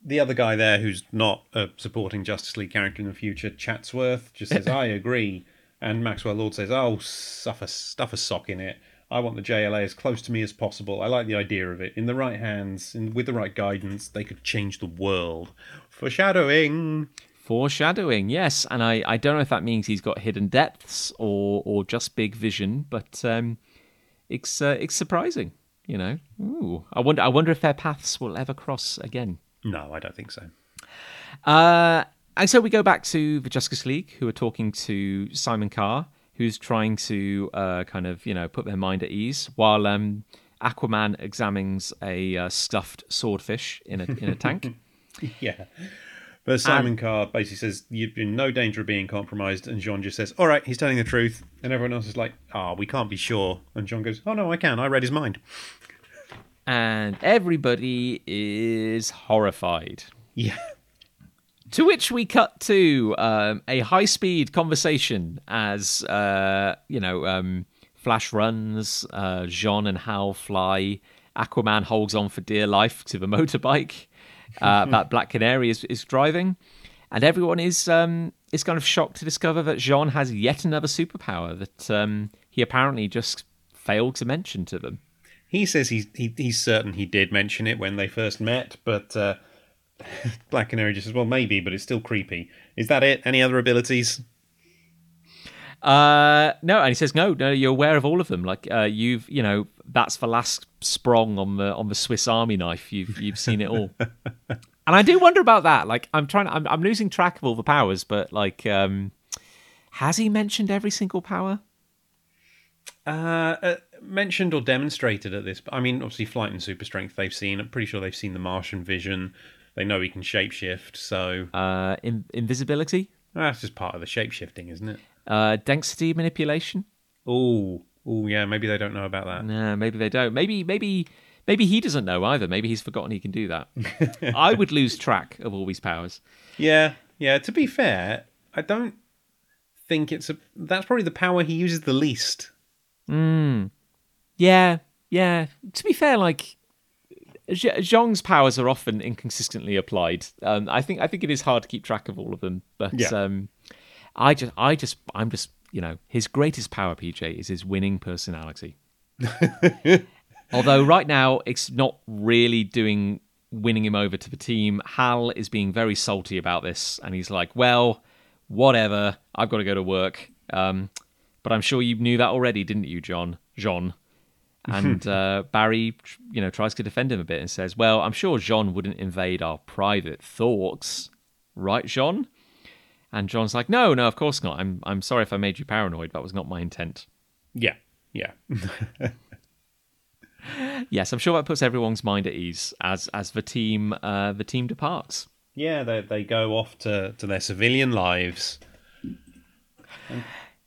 the other guy there, who's not a supporting Justice League character in the future, Chatsworth, just says, "I agree," and Maxwell Lord says, "Oh, stuff a stuff a sock in it. I want the JLA as close to me as possible. I like the idea of it. In the right hands, and with the right guidance, they could change the world." Foreshadowing. Foreshadowing, yes, and I, I don't know if that means he's got hidden depths or or just big vision, but um, it's uh, it's surprising, you know. Ooh, I wonder I wonder if their paths will ever cross again. No, I don't think so. Uh, and so we go back to the Justice League, who are talking to Simon Carr, who's trying to uh, kind of you know put their mind at ease, while um, Aquaman examines a uh, stuffed swordfish in a in a tank. Yeah. But Simon Carr basically says, You're in no danger of being compromised. And J'onn just says, All right, he's telling the truth. And everyone else is like, Ah, we can't be sure. And J'onn goes, Oh, no, I can. I read his mind. and everybody is horrified. Yeah. To which we cut to um, a high speed conversation as, uh, you know, um, Flash runs, uh, Jean and Hal fly, Aquaman holds on for dear life to the motorbike uh, that Black Canary is, is driving. And everyone is um, is kind of shocked to discover that Jean has yet another superpower that um, he apparently just failed to mention to them. He says he's, he, he's certain he did mention it when they first met, but uh, Black Canary just says, Well, maybe, but it's still creepy. Is that it? Any other abilities? Uh, no, and he says, no, no, you're aware of all of them. Like uh, you've, you know, that's the last sprong on the on the Swiss Army knife. You've you've seen it all. and I do wonder about that. Like I'm trying, I'm I'm losing track of all the powers, but like, um, has he mentioned every single power? Uh, uh, mentioned or demonstrated at this. I mean, obviously, flight and super strength they've seen. I'm pretty sure they've seen the Martian vision. They know he can shapeshift. So Uh, in, invisibility, that's just part of the shapeshifting, isn't it? Uh, density manipulation. Oh, oh, yeah. Maybe they don't know about that. No, maybe they don't. Maybe maybe maybe he doesn't know either. Maybe he's forgotten he can do that. I would lose track of all these powers. Yeah, yeah. To be fair, I don't think it's a. That's probably the power he uses the least. Hmm. Yeah, yeah. To be fair, like Zh- Zhong's powers are often inconsistently applied. Um, I think I think it is hard to keep track of all of them. But Yeah. um, I just I just I'm just you know his greatest power, PJ, is his winning personality. Although right now it's not really doing winning him over to the team. Hal is being very salty about this, and he's like, "Well, whatever. I've got to go to work." Um, but I'm sure you knew that already, didn't you, J'onn? J'onn. And uh, Barry, you know, tries to defend him a bit and says, "Well, I'm sure J'onn wouldn't invade our private thoughts, right, J'onn?" And J'onn's like, "No, no, of course not. I'm, I'm sorry if I made you paranoid. That was not my intent." Yeah, yeah. Yes, I'm sure that puts everyone's mind at ease as as the team uh, the team departs. yeah, they, they go off to, to their civilian lives.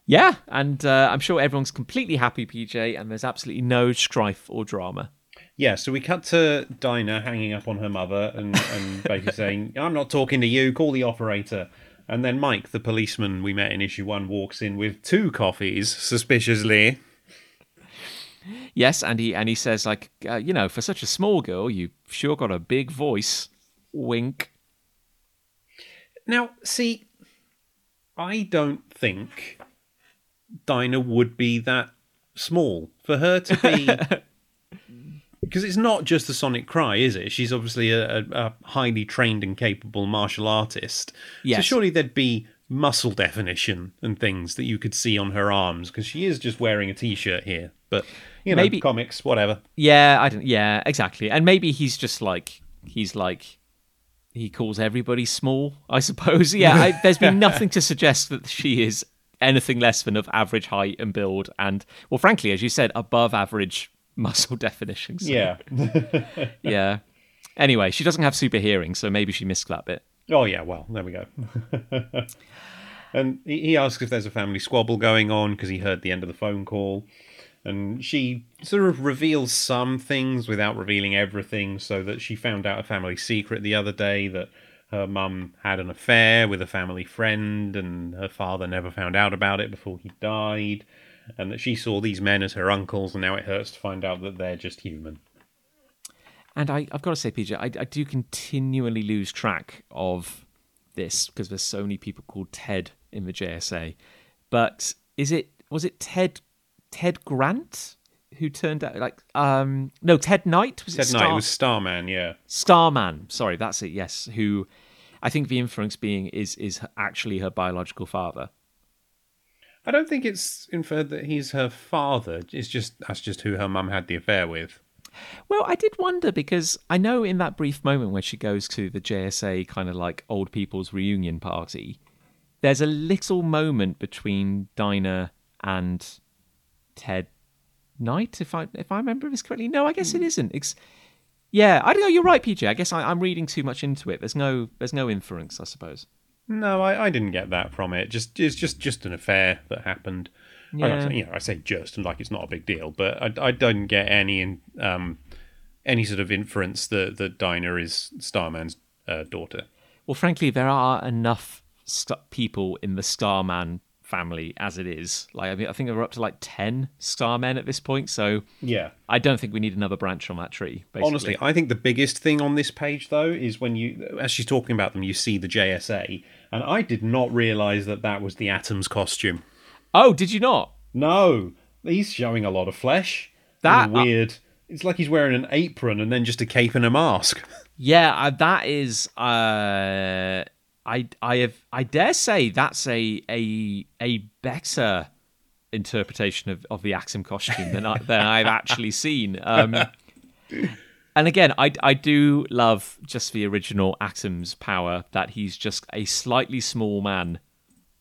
Yeah, and uh, I'm sure everyone's completely happy, PJ, and there's absolutely no strife or drama. Yeah, so we cut to Dinah hanging up on her mother and, and basically saying, I'm not talking to you, call the operator. And then Mike, the policeman we met in issue one, walks in with two coffees, suspiciously. Yes, and he and he says like, uh, you know, for such a small girl, you sure got a big voice. Wink. Now, see, I don't think Dinah would be that small. For her to be. Because it's not just the sonic cry, is it? She's obviously a, a, highly trained and capable martial artist. So surely there'd be muscle definition and things that you could see on her arms because she is just wearing a t-shirt here. But you know, Maybe- comics, whatever. Yeah, I don't. Yeah, exactly. And maybe he's just like he's like he calls everybody small. I suppose. Yeah, I, there's been nothing to suggest that she is anything less than of average height and build, and well, frankly, as you said, above average muscle definition. So, Yeah. yeah. Anyway, she doesn't have super hearing, so maybe she missed that bit. oh yeah. Well, there we go. and he he asks if there's a family squabble going on because he heard the end of the phone call. And she sort of reveals some things without revealing everything, so that she found out a family secret the other day that her mum had an affair with a family friend, and her father never found out about it before he died, and that she saw these men as her uncles, and now it hurts to find out that they're just human. And I, I've got to say, PJ, I, I do continually lose track of this because there's so many people called Ted in the JSA. But is it was it Ted Ted Grant who turned out like um no Ted Knight was it Ted Star, Knight it was Starman, yeah. Starman? Sorry, that's it. Yes, who I think the inference being is is actually her biological father. I don't think it's inferred that he's her father. It's just that's just who her mum had the affair with. Well, I did wonder because I know in that brief moment when she goes to the JSA kind of like old people's reunion party, there's a little moment between Dinah and Ted Knight, if I if I remember this correctly. No, I guess it hmm. isn't. It's, yeah, I don't know. You're right, PJ. I guess I, I'm reading too much into it. There's no there's no inference, I suppose. No, I, I didn't get that from it. Just it's just just an affair that happened. Yeah. say- you know, I say just and like it's not a big deal, but I, I don't get any in, um any sort of inference that that Dinah is Starman's uh, daughter. Well, frankly, there are enough st- people in the Starman family as it is. Like, I mean, I think we're up to like ten Starmen at this point. So Yeah. I don't think we need another branch on that tree. Basically. Honestly, I think the biggest thing on this page, though, is when you, as she's talking about them, you see the JSA, and I did not realize that that was the Atom's costume. oh, did you not? No, he's showing a lot of flesh. That- And weird. it's like he's wearing an apron and then just a cape and a mask. Yeah, uh, that is. Uh, I I have I dare say that's a a a better interpretation of, of the Atom's costume than I, than I've actually seen. Um, and again, I I do love just the original Atom's power that he's just a slightly small man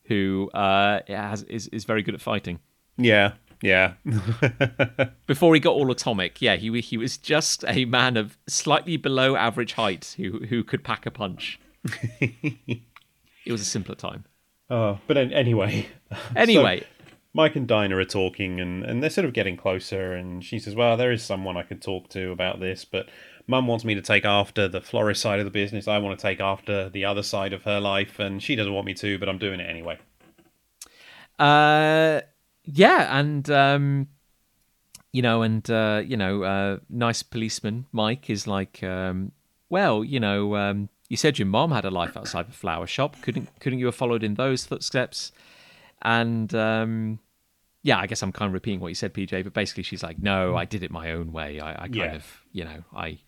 who uh, has is is very good at fighting. Yeah, yeah. Before he got all atomic, yeah, he he was just a man of slightly below average height who who could pack a punch. it was a simpler time. Oh, but an- anyway. Anyway, So, Mike and Dinah are talking, and, and they're sort of getting closer. And she says, "Well, there is someone I could talk to about this, but Mum wants me to take after the florist side of the business. I want to take after the other side of her life, and she doesn't want me to, but I'm doing it anyway." Uh, yeah, and um, you know, and uh, you know, uh, nice policeman Mike is like, um, well, you know, um, you said your mom had a life outside the flower shop. Couldn't couldn't you have followed in those footsteps? And um, yeah, I guess I'm kind of repeating what you said, PJ. But basically, she's like, no, I did it my own way. I, I kind Yeah. of, you know, I,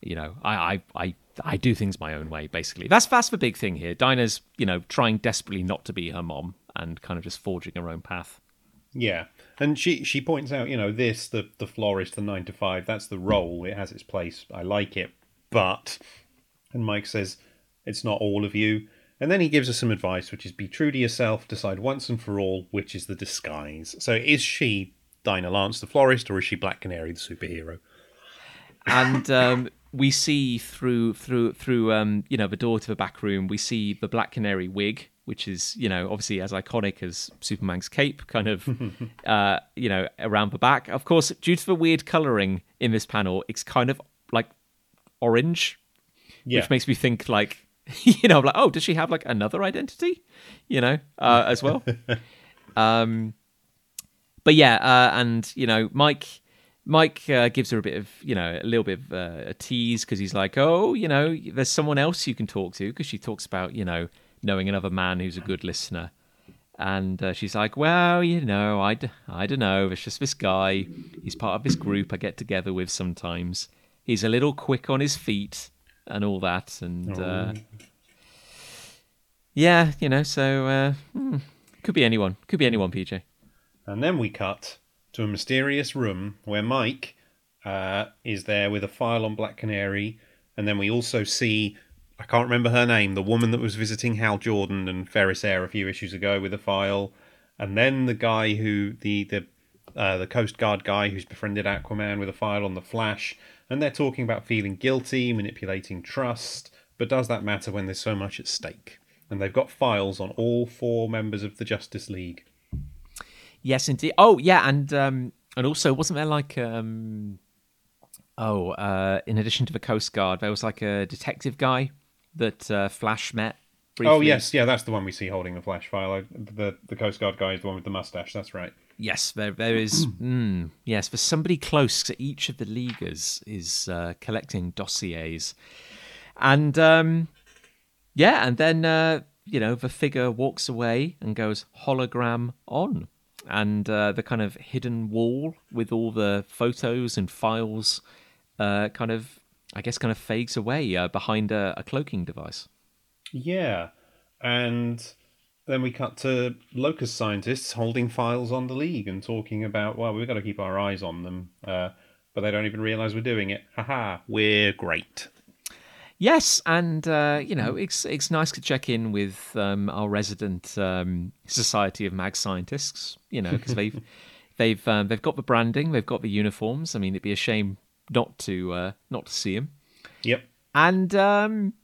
you know, I, I, I, I do things my own way. Basically, that's that's the big thing here. Dinah's, you know, trying desperately not to be her mom and kind of just forging her own path. Yeah, and she she points out, you know, this the the florist, the nine to five. That's the role. It has its place. I like it, but and Mike says it's not all of you. And then he gives us some advice, which is be true to yourself. Decide once and for all which is the disguise. So is she Dinah Lance, the florist, or is she Black Canary, the superhero? and um, we see through through through um, you know the door to the back room we see the black canary wig which is you know obviously as iconic as superman's cape kind of uh, you know around the back of course due to the weird coloring in this panel it's kind of like orange Yeah, which makes me think like you know like oh does she have like another identity? You know uh, as well? Um but yeah uh, and you know mike mike uh, gives her a bit of you know a little bit of uh, a tease because he's like oh you know there's someone else you can talk to because she talks about you know knowing another man who's a good listener. And uh, she's like well you know I, d- I don't know it's just this guy. He's part of this group i get together with sometimes. He's a little quick on his feet and all that and uh, yeah you know so uh, hmm, could be anyone could be anyone pj And then we cut to a mysterious room where Mike uh, is there with a file on Black Canary. And then we also see, I can't remember her name, the woman that was visiting Hal Jordan and Ferris Air a few issues ago with a file. And then the guy who, the, the, uh, the Coast Guard guy who's befriended Aquaman with a file on the Flash. And they're talking about feeling guilty, manipulating trust. But does that matter when there's so much at stake? And they've got files on all four members of the Justice League. Yes, indeed. Oh, yeah, and um, and also wasn't there like um, oh, uh, in addition to the Coast Guard, there was like a detective guy that uh, Flash met. Briefly. Oh yes, yeah, that's the one we see holding the flash file. I- The the Coast Guard guy is the one with the mustache. That's right. Yes, there there is. mm, yes, for somebody close to each of the leaguers is uh, collecting dossiers, and um, yeah, and then uh, you know the figure walks away and goes hologram on, and uh, the kind of hidden wall with all the photos and files, uh, kind of I guess kind of fades away uh, behind a, a cloaking device. Yeah, and then we cut to Locus scientists holding files on the league and talking about well, we've got to keep our eyes on them, uh, but they don't even realize we're doing it. Haha, we're great. Yes, and uh, you know it's it's nice to check in with um, our resident um, Society of Mag Scientists. You know because they've they've um, they've got the branding, they've got the uniforms. I mean, it'd be a shame not to uh, not to see them. Yep. And um,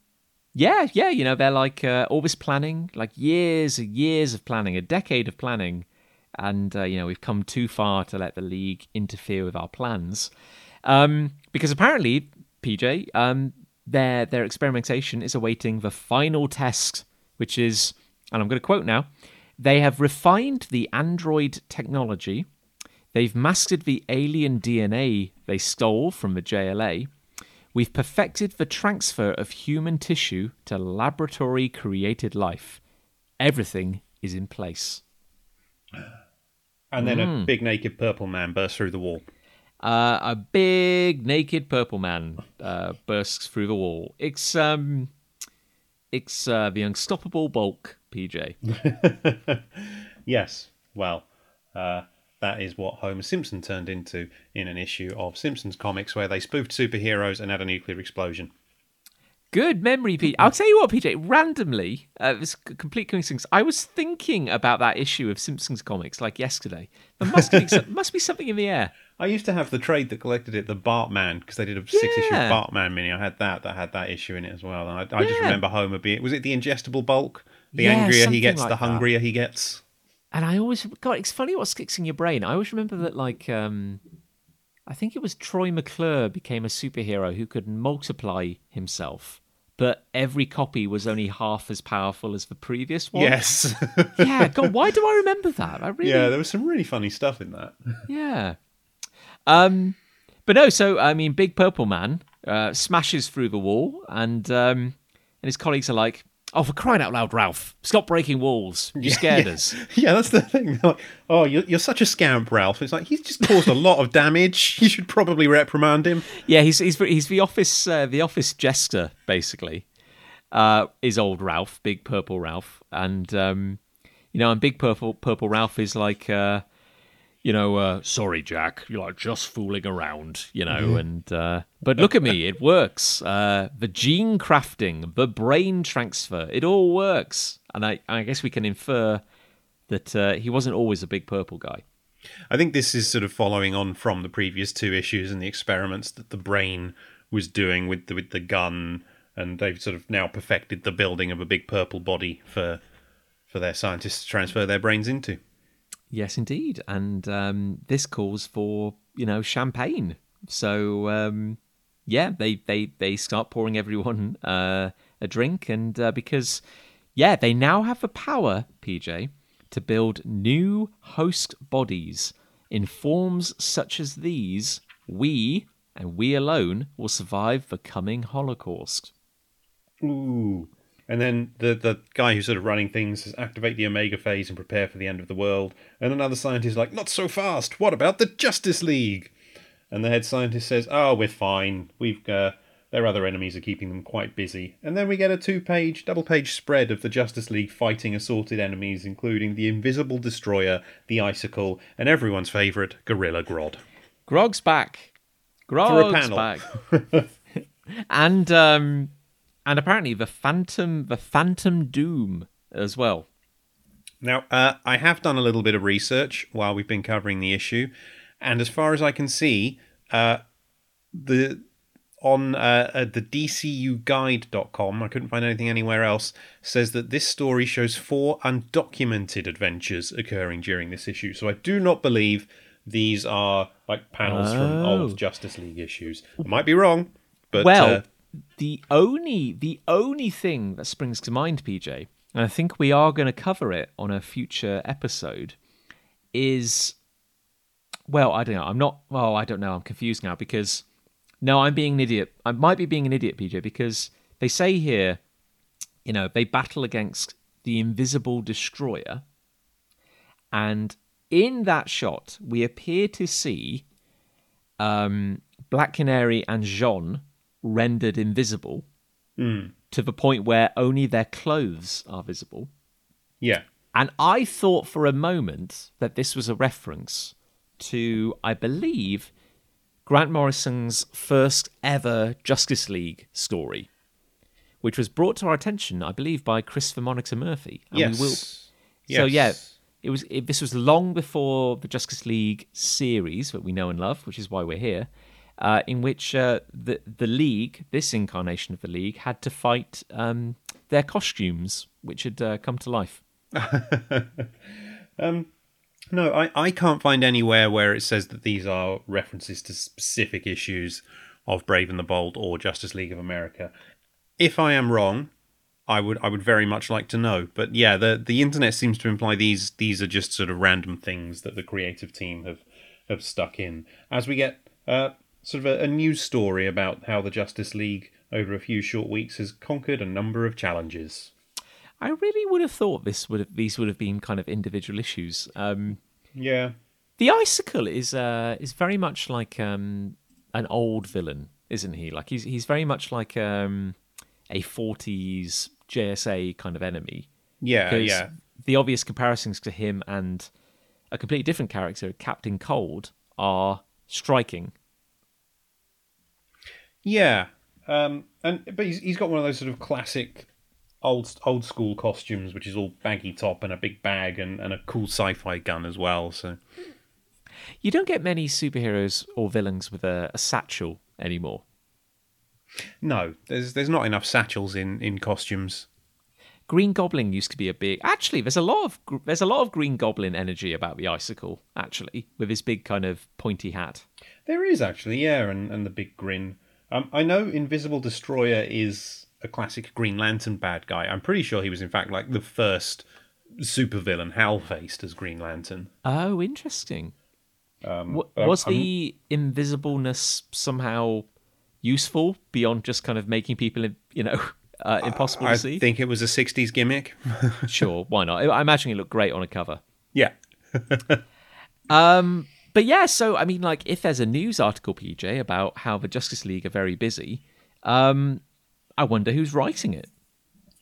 yeah, yeah, you know they're like uh, all this planning, like years and years of planning, a decade of planning, and uh, you know we've come too far to let the league interfere with our plans, um, because apparently, PJ, um, their their experimentation is awaiting the final test, which is, and I'm going to quote now, they have refined the android technology, they've mastered the alien DNA they stole from the JLA. We've perfected the transfer of human tissue to laboratory created life. Everything is in place. And then a big naked purple man bursts through the wall. Uh, a big naked purple man uh, bursts through the wall. It's um, It's uh, the unstoppable bulk, PJ. Yes. Well, uh, that is what Homer Simpson turned into in an issue of Simpsons comics where they spoofed superheroes and had a nuclear explosion. Good memory, Pete. I'll tell you what, PJ. Randomly, uh, this complete coincidence. I was thinking about that issue of Simpsons comics like yesterday. There must be some, must be something in the air. I used to have the trade that collected it, the Bartman, because they did a six issue Yeah. Bartman mini. I had that that had that issue in it as well. And I, I just remember Homer being was it the ingestible bulk? The Yeah, angrier he gets, like the that. hungrier he gets. And I always God, it's funny what sticks in your brain. I always remember that like um I think it was Troy McClure became a superhero who could multiply himself, but every copy was only half as powerful as the previous one. Yes. Yeah, God, why do I remember that? I really yeah, there was some really funny stuff in that. Yeah. Um, but no, so I mean, Big Purple Man uh, smashes through the wall, and um, and his colleagues are like, "Oh, for crying out loud, Ralph! Stop breaking walls! You scared us." Yeah, that's the thing. Like, oh, you're, you're such a scamp, Ralph. It's like he's just caused a lot of damage. You should probably reprimand him. Yeah, he's he's he's the office uh, the office jester basically. Uh, is old Ralph, Big Purple Ralph, and um, you know, and Big Purple Purple Ralph is like. Uh, you know, uh, sorry, Jack, you're like just fooling around, you know, and uh, but look at me, it works. Uh, the gene crafting, the brain transfer, it all works, and I, I guess we can infer that uh, he wasn't always a big purple guy. I think this is sort of following on from the previous two issues and the experiments that the brain was doing with the, with the gun, and they've sort of now perfected the building of a big purple body for for their scientists to transfer their brains into. Yes, indeed, and um, this calls for you know champagne. So um, yeah, they they they start pouring everyone uh, a drink, and uh, because yeah, they now have the power, PJ, to build new host bodies in forms such as these. We and we alone will survive the coming Holocaust. Ooh. And then the the guy who's sort of running things says activate the Omega phase and prepare for the end of the world. And another scientist is like, not so fast. What about the Justice League? And the head scientist says, oh, we're fine. We've uh, their other enemies are keeping them quite busy. And then we get a two-page, double-page spread of the Justice League fighting assorted enemies, including the Invisible Destroyer, the Icicle, and everyone's favourite Gorilla Grodd. Grodd's back. Grodd's For a panel. back. and um and apparently the Phantom the Phantom Doom as well. Now, uh, I have done a little bit of research while we've been covering the issue, and as far as I can see, uh, the on uh, uh, the DCUGuide.com, I couldn't find anything anywhere else, says that this story shows four undocumented adventures occurring during this issue. So I do not believe these are like panels from Oh. old Justice League issues. I might be wrong, but well, uh, the only the only thing that springs to mind, PJ, and I think we are going to cover it on a future episode, is well, I don't know. I'm not. Well, I don't know. I'm confused now because no, I'm being an idiot. I might be being an idiot, PJ, because they say here, you know, they battle against the invisible destroyer, and in that shot, we appear to see um, Black Canary and Jean rendered invisible hmm. to the point where only their clothes are visible. yeah, And I thought for a moment that this was a reference to, I believe, Grant Morrison's first ever Justice League story, which was brought to our attention, I believe, by Christopher Monitor Murphy. And yes, we will, so yeah, it was. It, this was long before the Justice League series that we know and love, which is why we're here. Uh, in which uh, the the league, this incarnation of the league, had to fight um, their costumes, which had uh, come to life. No, I, I can't find anywhere where it says that these are references to specific issues of Brave and the Bold or Justice League of America. If I am wrong, I would I would very much like to know. But yeah, the the internet seems to imply these these are just sort of random things that the creative team have have stuck in. As we get uh, sort of a, a news story about how the Justice League over a few short weeks has conquered a number of challenges. I really would have thought this would have, these would have been kind of individual issues. Um, Yeah. the icicle is uh, is very much like um, an old villain, isn't he? Like he's he's very much like um, a forties JSA kind of enemy. Yeah, yeah. The obvious comparisons to him and a completely different character, Captain Cold, are striking. Yeah, um, and but he's he's got one of those sort of classic old old school costumes, which is all baggy top and a big bag and, and a cool sci-fi gun as well. So You don't get many superheroes or villains with a, a satchel anymore. no, there's there's not enough satchels in in costumes. Green Goblin used to be a big. Actually, there's a lot of there's a lot of Green Goblin energy about the icicle. Actually, with his big kind of pointy hat. There is actually, yeah, and, and the big grin. Um, I know Invisible Destroyer is a classic Green Lantern bad guy. I'm pretty sure he was in fact like the first supervillain Hal faced as Green Lantern. Oh, interesting. Um, I'm- was I'm- the invisibleness somehow useful beyond just kind of making people, you know, uh, impossible I to see? I think it was a '60s gimmick. Sure, why not? I I imagine it looked great on a cover. yeah, Um, but yeah, so I mean, like, if there's a news article, PJ, about how the Justice League are very busy, um, I wonder who's writing it.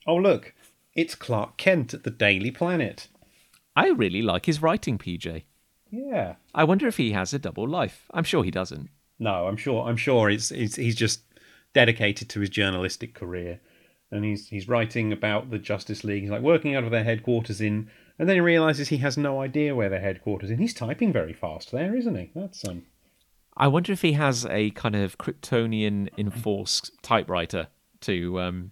Oh, look, it's Clark Kent at the Daily Planet. I really like his writing, PJ. Yeah. I wonder if he has a double life. I'm sure he doesn't. No, I'm sure. I'm sure it's, it's he's just dedicated to his journalistic career, and he's he's writing about the Justice League. He's like working out of their headquarters in, and then he realizes he has no idea where their headquarters in. He's typing very fast there, isn't he? That's um. I wonder if he has a kind of Kryptonian enforced typewriter to, um,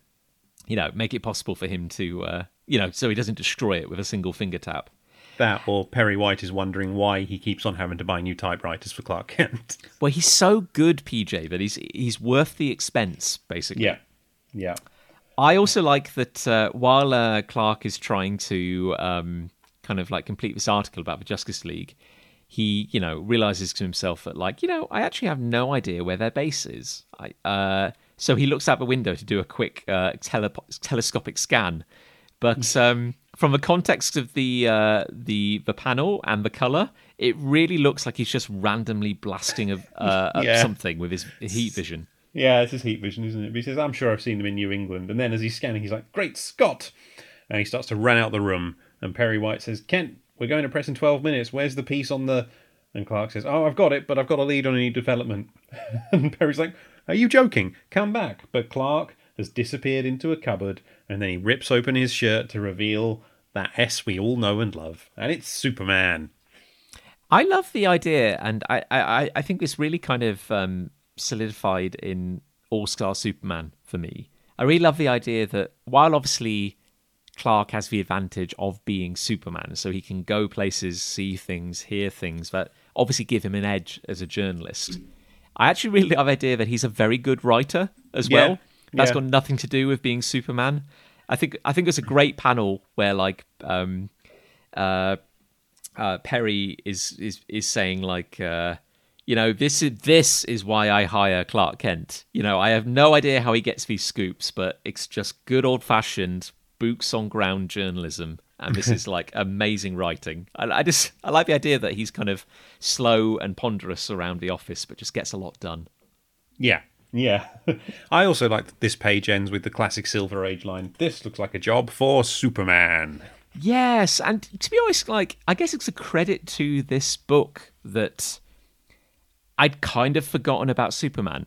you know, make it possible for him to, uh, you know, so he doesn't destroy it with a single finger tap. That or Perry White is wondering why he keeps on having to buy new typewriters for Clark Kent. Well, he's so good, PJ, that he's he's worth the expense, basically. yeah, yeah, I also like that uh, while uh, Clark is trying to um, kind of like complete this article about the Justice League, he, you know, realizes to himself that, like, you know, I actually have no idea where their base is. I, uh, so he looks out the window to do a quick uh, tele- telescopic scan, but um, from the context of the uh, the the panel and the color, it really looks like he's just randomly blasting of uh, Yeah. something with his heat vision. Yeah. This is heat vision, isn't it? But he says, "I'm sure I've seen them in New England." And then as he's scanning, he's like, "Great Scott!" And he starts to run out the room. And Perry White says, "Kent, we're going to press in 12 minutes. Where's the piece on the?" And Clark says, "Oh, I've got it, but I've got a lead on a new development." and Perry's like, "Are you joking? Come back!" But Clark has disappeared into a cupboard, and then he rips open his shirt to reveal that S we all know and love, and it's Superman. I love the idea, and I, I, I think this really kind of um, solidified in All Star Superman for me. I really love the idea that while obviously Clark has the advantage of being Superman, so he can go places, see things, hear things that obviously give him an edge as a journalist. I actually really love the idea that he's a very good writer as Yeah, well. That's yeah. got nothing to do with being Superman. I think I think it's a great panel where like um, uh, uh, Perry is is is saying like uh, you know this is this is why I hire Clark Kent. You know I have no idea how he gets these scoops, but it's just good old fashioned boots on ground journalism, and this is like amazing writing. I, I just I like the idea that he's kind of slow and ponderous around the office, but just gets a lot done. Yeah, yeah. I also like that this page ends with the classic Silver Age line. This looks like a job for Superman. Yes, and to be honest, like I guess it's a credit to this book that I'd kind of forgotten about Superman.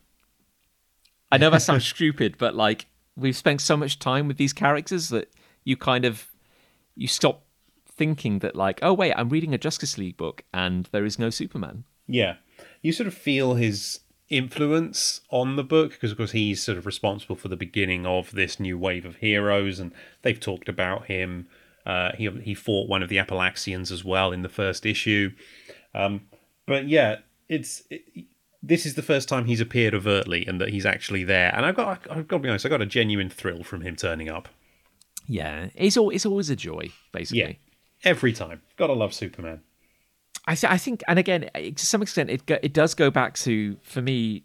I know that sounds stupid, but like we've spent so much time with these characters that you kind of you stop thinking that like, oh wait, I'm reading a Justice League book and there is no Superman. Yeah. You sort of feel his influence on the book because, of course, he's sort of responsible for the beginning of this new wave of heroes, and they've talked about him. Uh, he he fought one of the Appellaxians as well in the first issue. Um, but yeah, it's it, this is the first time he's appeared overtly and that he's actually there. And I've got I've got to be honest, I got a genuine thrill from him turning up Yeah, it's all it's always a joy, basically. Yeah. every time. Gotta love Superman. I, th- I think, and again, to some extent, it go- it does go back to for me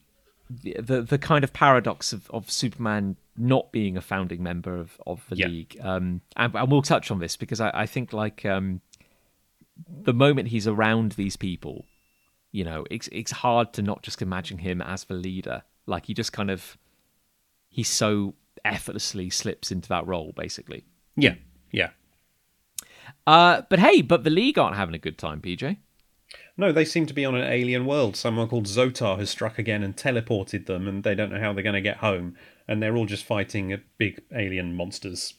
the the, the kind of paradox of, of Superman not being a founding member of, of the Yeah. league. Um, and, and we'll touch on this because I, I think like um, the moment he's around these people, you know, it's it's hard to not just imagine him as the leader. Like he just kind of he so effortlessly slips into that role, basically. Yeah, yeah. Uh, but hey, but the league aren't having a good time, PJ. No, they seem to be on an alien world. Someone called Xotar has struck again and teleported them, and they don't know how they're going to get home. And they're all just fighting big alien monsters.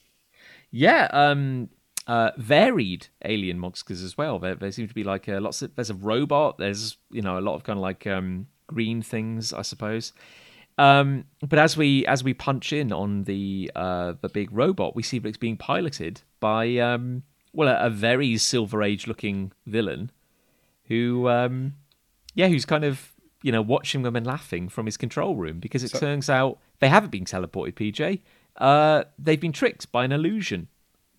Yeah, um, uh, varied alien monsters as well. There, there seem to be like uh, lots of. There's a robot. There's you know a lot of kind of like um, green things, I suppose. Um, but as we as we punch in on the uh, the big robot, we see that it's being piloted by um, well a, a very Silver Age looking villain who, um, yeah, who's kind of you know watching them and laughing from his control room because it so, turns out they haven't been teleported. PJ, uh, they've been tricked by an illusion.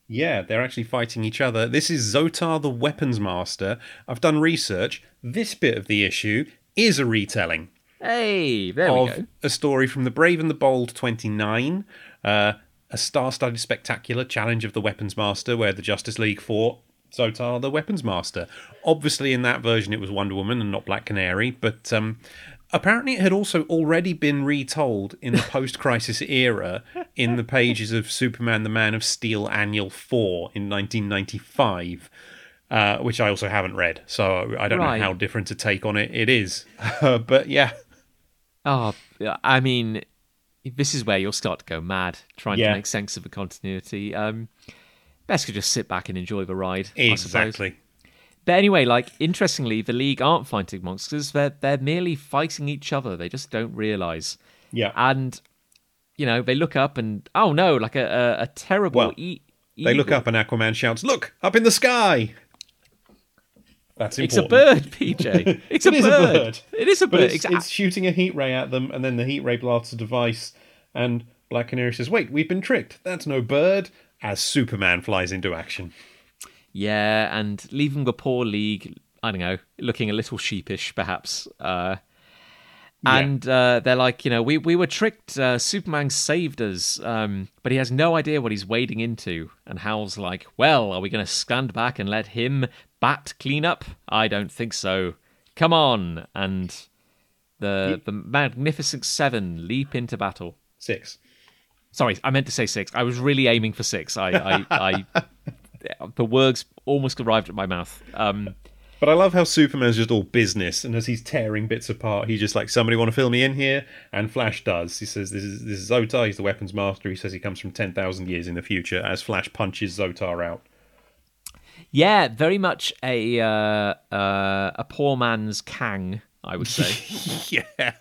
Yeah, they're actually fighting each other. This is Xotar the Weapons Master. I've done research. This bit of the issue is a retelling. Hey, there of we go. A story from the Brave and the Bold 29, uh, a star studded spectacular challenge of the Weapons Master, where the Justice League fought Xotar the Weapons Master. Obviously, in that version, it was Wonder Woman and not Black Canary, but um, apparently it had also already been retold in the post crisis era in the pages of Superman the Man of Steel Annual 4 in 1995. Uh, which I also haven't read, so I don't right. know how different a take on it it is. but yeah. Oh, I mean, this is where you'll start to go mad trying yeah. to make sense of the continuity. Um, best to just sit back and enjoy the ride. Exactly. But anyway, like interestingly, the league aren't fighting monsters; they're they're merely fighting each other. They just don't realize. Yeah. And you know, they look up and oh no, like a a, a terrible. Well, e- they look up and Aquaman shouts, "Look up in the sky!" That's important. It's a bird, PJ. It's it a, bird. a, bird. It is a bird. It's, it's, shooting a heat ray at them, and then the heat ray blasts a device, and Black Canary says, "Wait, we've been tricked. That's no bird." As Superman flies into action. Yeah, and leaving the poor league, I don't know, looking a little sheepish, perhaps. Uh, and uh, they're like, you know, we, we were tricked. Uh, Superman saved us, um, but he has no idea what he's wading into. And Hal's like, well, are we going to stand back and let him bat clean up? I don't think so. Come on. And the, the Magnificent Seven leap into battle. Six. Sorry, I meant to say six. I was really aiming for six. I, I, I the words almost arrived at my mouth. Um, but I love how Superman's just all business, and as he's tearing bits apart, he's just like, "Somebody want to fill me in here?" And Flash does. He says, "This is this is Xotar. He's the weapons master." He says he comes from ten thousand years in the future. As Flash punches Xotar out. Yeah, very much a uh, uh, a poor man's Kang, I would say. yeah.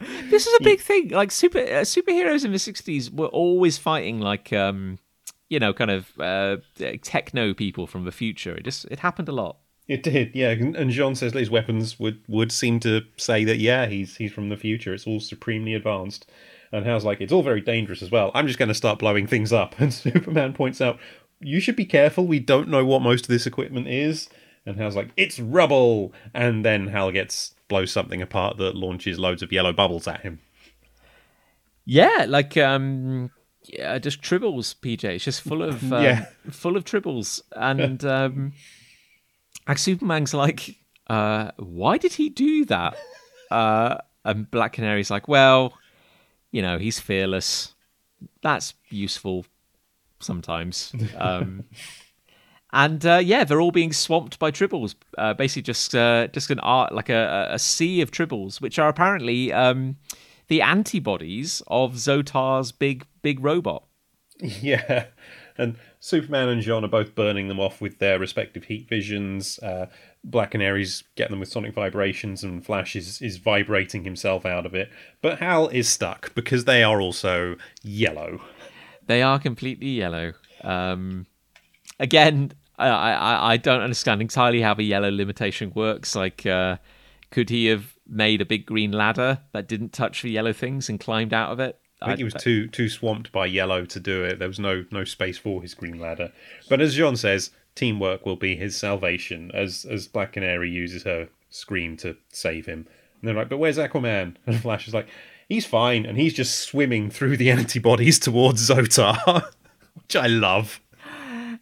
This is a big thing. Like super uh, superheroes in the '60s were always fighting like um, you know, kind of uh, techno people from the future. It just it happened a lot. It did, yeah. And J'onn says his weapons would would seem to say that yeah, he's he's from the future. It's all supremely advanced. And Hal's like, it's all very dangerous as well. I'm just going to start blowing things up. And Superman points out, you should be careful. We don't know what most of this equipment is. And Hal's like, it's rubble. And then Hal gets blows something apart that launches loads of yellow bubbles at him. Yeah, like um, yeah, just tribbles, PJ. It's just full of um, yeah. full of tribbles, and um, like Superman's like, uh, why did he do that? Uh, and Black Canary's like, well, you know, he's fearless. That's useful sometimes. Um, and uh, yeah, they're all being swamped by tribbles. Uh, basically, just uh, just an art like a, a sea of tribbles, which are apparently um, the antibodies of Xotar's big big robot. Yeah, and Superman and J'onn are both burning them off with their respective heat visions. Uh, Black Canary's getting them with sonic vibrations, and Flash is, is vibrating himself out of it. But Hal is stuck because they are also yellow. They are completely yellow. Um, again, I, I, I don't understand entirely how the yellow limitation works. Like, uh, could he have made a big green ladder that didn't touch the yellow things and climbed out of it. I think he was too too swamped by yellow to do it. There was no no space for his green ladder. But as J'onn says, teamwork will be his salvation. As as Black Canary uses her scream to save him, and they're like, "But where's Aquaman?" And Flash is like, "He's fine," and he's just swimming through the antibodies towards Xotar, which I love.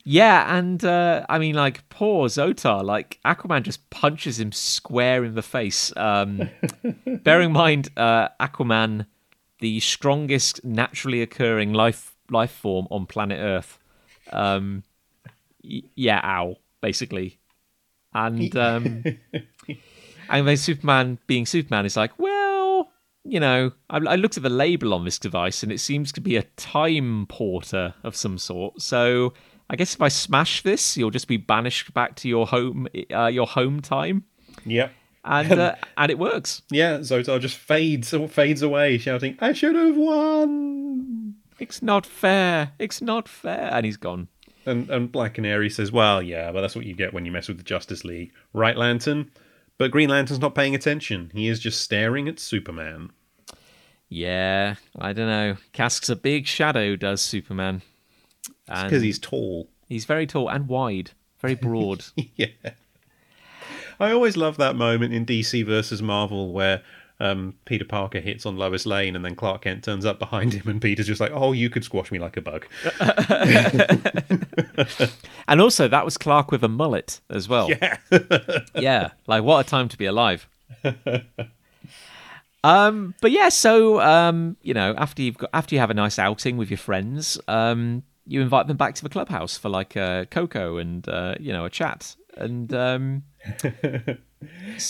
Yeah, and uh, I mean, like poor Xotar, like Aquaman just punches him square in the face. Um, bearing in mind, uh, Aquaman the strongest naturally occurring life life form on planet Earth. Um, y- yeah, ow, basically. And um, and then Superman, being Superman, is like, well, you know, I, I looked at the label on this device, and it seems to be a time porter of some sort. So I guess if I smash this, you'll just be banished back to your home, uh, your home time, Yep. and uh, and it works. Yeah, Xotar just fades fades away, shouting, "I should have won!" It's not fair. It's not fair, and he's gone. And and Black Canary says, "Well, yeah, but that's what you get when you mess with the Justice League, right, Lantern?" But Green Lantern's not paying attention. He is just staring at Superman. Yeah, I don't know. Casts a big shadow, does Superman? Because he's tall. he's very tall and wide, very broad. yeah. I always love that moment in DC versus Marvel where um, Peter Parker hits on Lois Lane and then Clark Kent turns up behind him and Peter's just like, oh, you could squash me like a bug. and also, that was Clark with a mullet as well. Yeah. yeah, like what a time to be alive. um, but yeah, so um, you know, after you've got after you have a nice outing with your friends, um, you invite them back to the clubhouse for like a cocoa and uh, you know a chat, and um,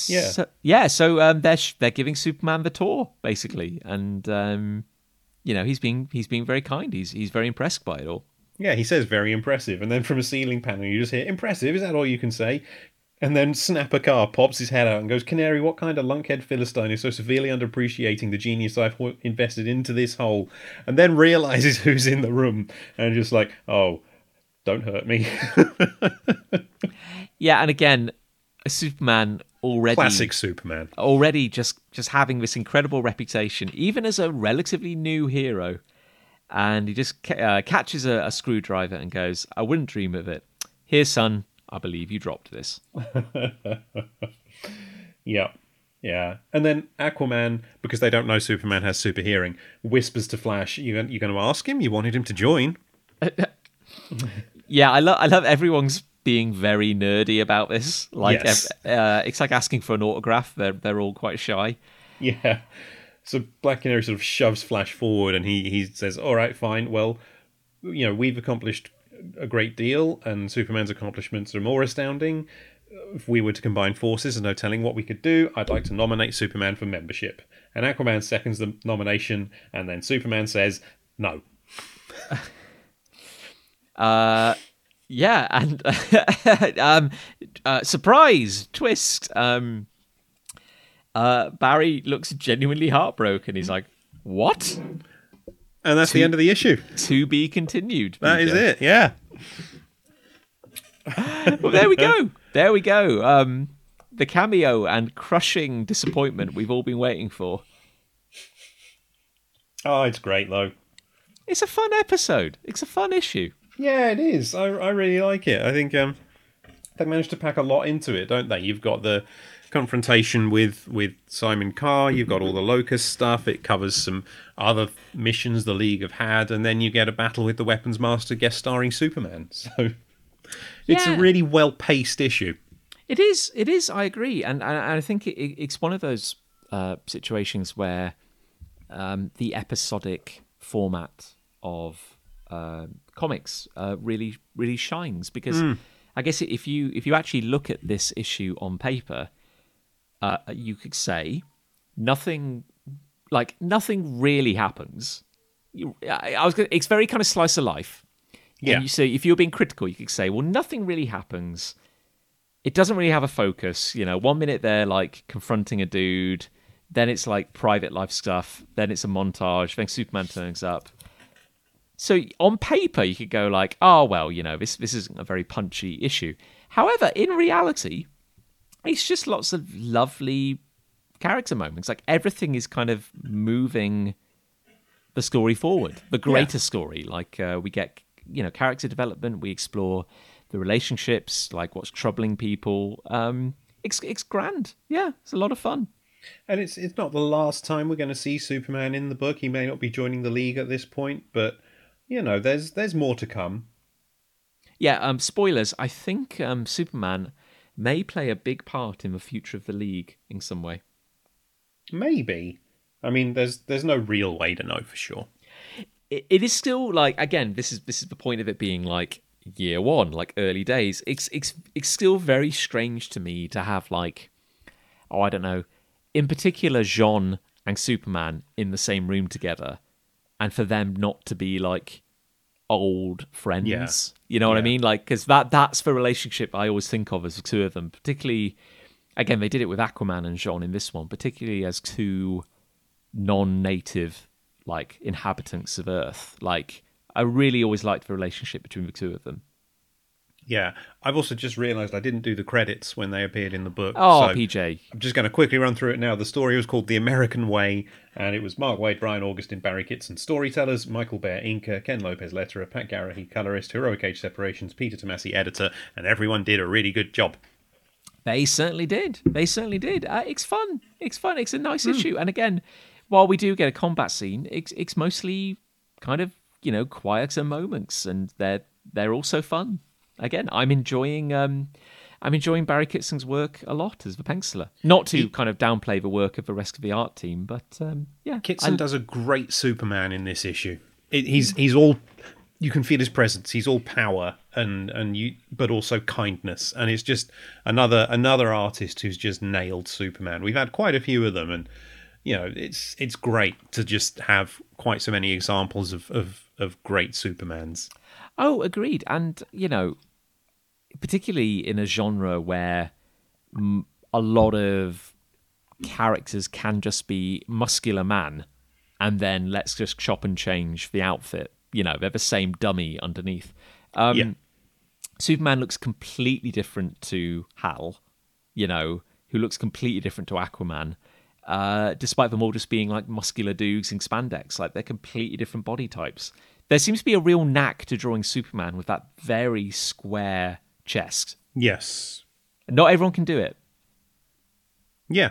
Yeah. so, yeah. So um, they're sh- they're giving Superman the tour basically, and um, you know he's being he's being very kind. He's he's very impressed by it all. Yeah, he says very impressive. And then from a ceiling panel, you just hear, impressive, is that all you can say? And then Snapper Carr pops his head out and goes, Canary, what kind of lunkhead Philistine is so severely underappreciating the genius I've invested into this hole? And then realizes who's in the room and just like, oh, don't hurt me. Yeah, and again, Superman already Classic Superman. already just just having this incredible reputation, even as a relatively new hero. And he just ca- uh, catches a, a screwdriver and goes, "I wouldn't dream of it. Here, son, I believe you dropped this." Yeah. Yeah. And then Aquaman, because they don't know Superman has super hearing, whispers to Flash, you, you're going to ask him? You wanted him to join? Yeah, I love I love everyone's being very nerdy about this. Like, Yes. uh, it's like asking for an autograph. They're they're all quite shy. Yeah. So Black Canary sort of shoves Flash forward and he, he says, All right, fine. Well, you know, we've accomplished a great deal and Superman's accomplishments are more astounding. If we were to combine forces, there's no telling what we could do. I'd like to nominate Superman for membership. And Aquaman seconds the nomination and then Superman says, No. Uh, yeah, and um, uh, surprise twist. Um, uh, Barry looks genuinely heartbroken. He's like, "What? And that's the end of the issue. To be continued." That is Peter." it. Yeah. Well, there we go. There we go. Um, the cameo and crushing disappointment we've all been waiting for. Oh, it's great though. It's a fun episode. It's a fun issue. Yeah, it is. I, I really like it. I think um, they managed to pack a lot into it, don't they? You've got the confrontation with with Simon Carr. You've got all the Locus stuff. It covers some other missions the League have had, and then you get a battle with the Weapons Master guest starring Superman. So it's a really well paced issue. It is. It is. I agree, and, and I think it, it's one of those uh, situations where um, the episodic format of uh, comics uh, really, really shines because I guess if you if you actually look at this issue on paper, uh, you could say nothing, like nothing really happens. You, I, I was. Gonna, it's very kind of slice of life. Yeah. And you say if you're being critical, you could say, well, nothing really happens it doesn't really have a focus. You know, one minute they're like confronting a dude, then it's like private life stuff, then it's a montage, then Superman turns up. So on paper, you could go like, oh well, you know, this this isn't a very punchy issue. However, in reality, it's just lots of lovely character moments. Like everything is kind of moving the story forward, the greater story. Like uh, we get, you know, character development. We explore the relationships, like what's troubling people. Um, it's it's grand. Yeah, it's a lot of fun. And it's it's not the last time we're going to see Superman in the book. He may not be joining the League at this point, but you know, there's there's more to come. Yeah. Um, spoilers. I think um, Superman may play a big part in the future of the league in some way. Maybe. I mean, there's there's no real way to know for sure. it, it is still like again this is this is the point of it being like year one like early days it's it's it's still very strange to me to have like oh i don't know in particular J'onn and superman in the same room together and for them not to be like old friends. You know what i mean like because that that's the relationship i always think of as the two of them particularly again they did it with aquaman and J'onn in this one particularly as two non-native like inhabitants of Earth. Like I really always liked the relationship between the two of them. Yeah, I've also just realised I didn't do the credits when they appeared in the book. Oh, so PJ. I'm just going to quickly run through it now. The story was called The American Way, and it was Mark Waid, Brian Augustyn, Barry Kitson, storytellers, Michael Bair, inker, Ken Lopez, letterer, Pat Garrahy, colorist, Heroic Age Separations, Peter Tomasi, editor, and everyone did a really good job. They certainly did. They certainly did. Uh, it's fun. It's fun. It's a nice issue. And again, while we do get a combat scene, it's it's mostly kind of you know quieter moments, and they're they're also fun. Again, I'm enjoying um, I'm enjoying Barry Kitson's work a lot as the penciler. Not to kind of downplay the work of the rest of the art team, but um, yeah, Kitson I- does a great Superman in this issue. It, he's he's all you can feel his presence. He's all power and and you, but also kindness. And it's just another another artist who's just nailed Superman. We've had quite a few of them, and you know it's it's great to just have quite so many examples of of, of great Supermans. Oh, agreed. And you know, particularly in a genre where a lot of characters can just be muscular man, and then let's just chop and change the outfit. You know, they're the same dummy underneath. Um, Yeah. Superman looks completely different to Hal. You know, who looks completely different to Aquaman. Uh, despite them all just being like muscular dudes in spandex, like they're completely different body types. There seems to be a real knack to drawing Superman with that very square chest. Yes. Not everyone can do it, Yeah.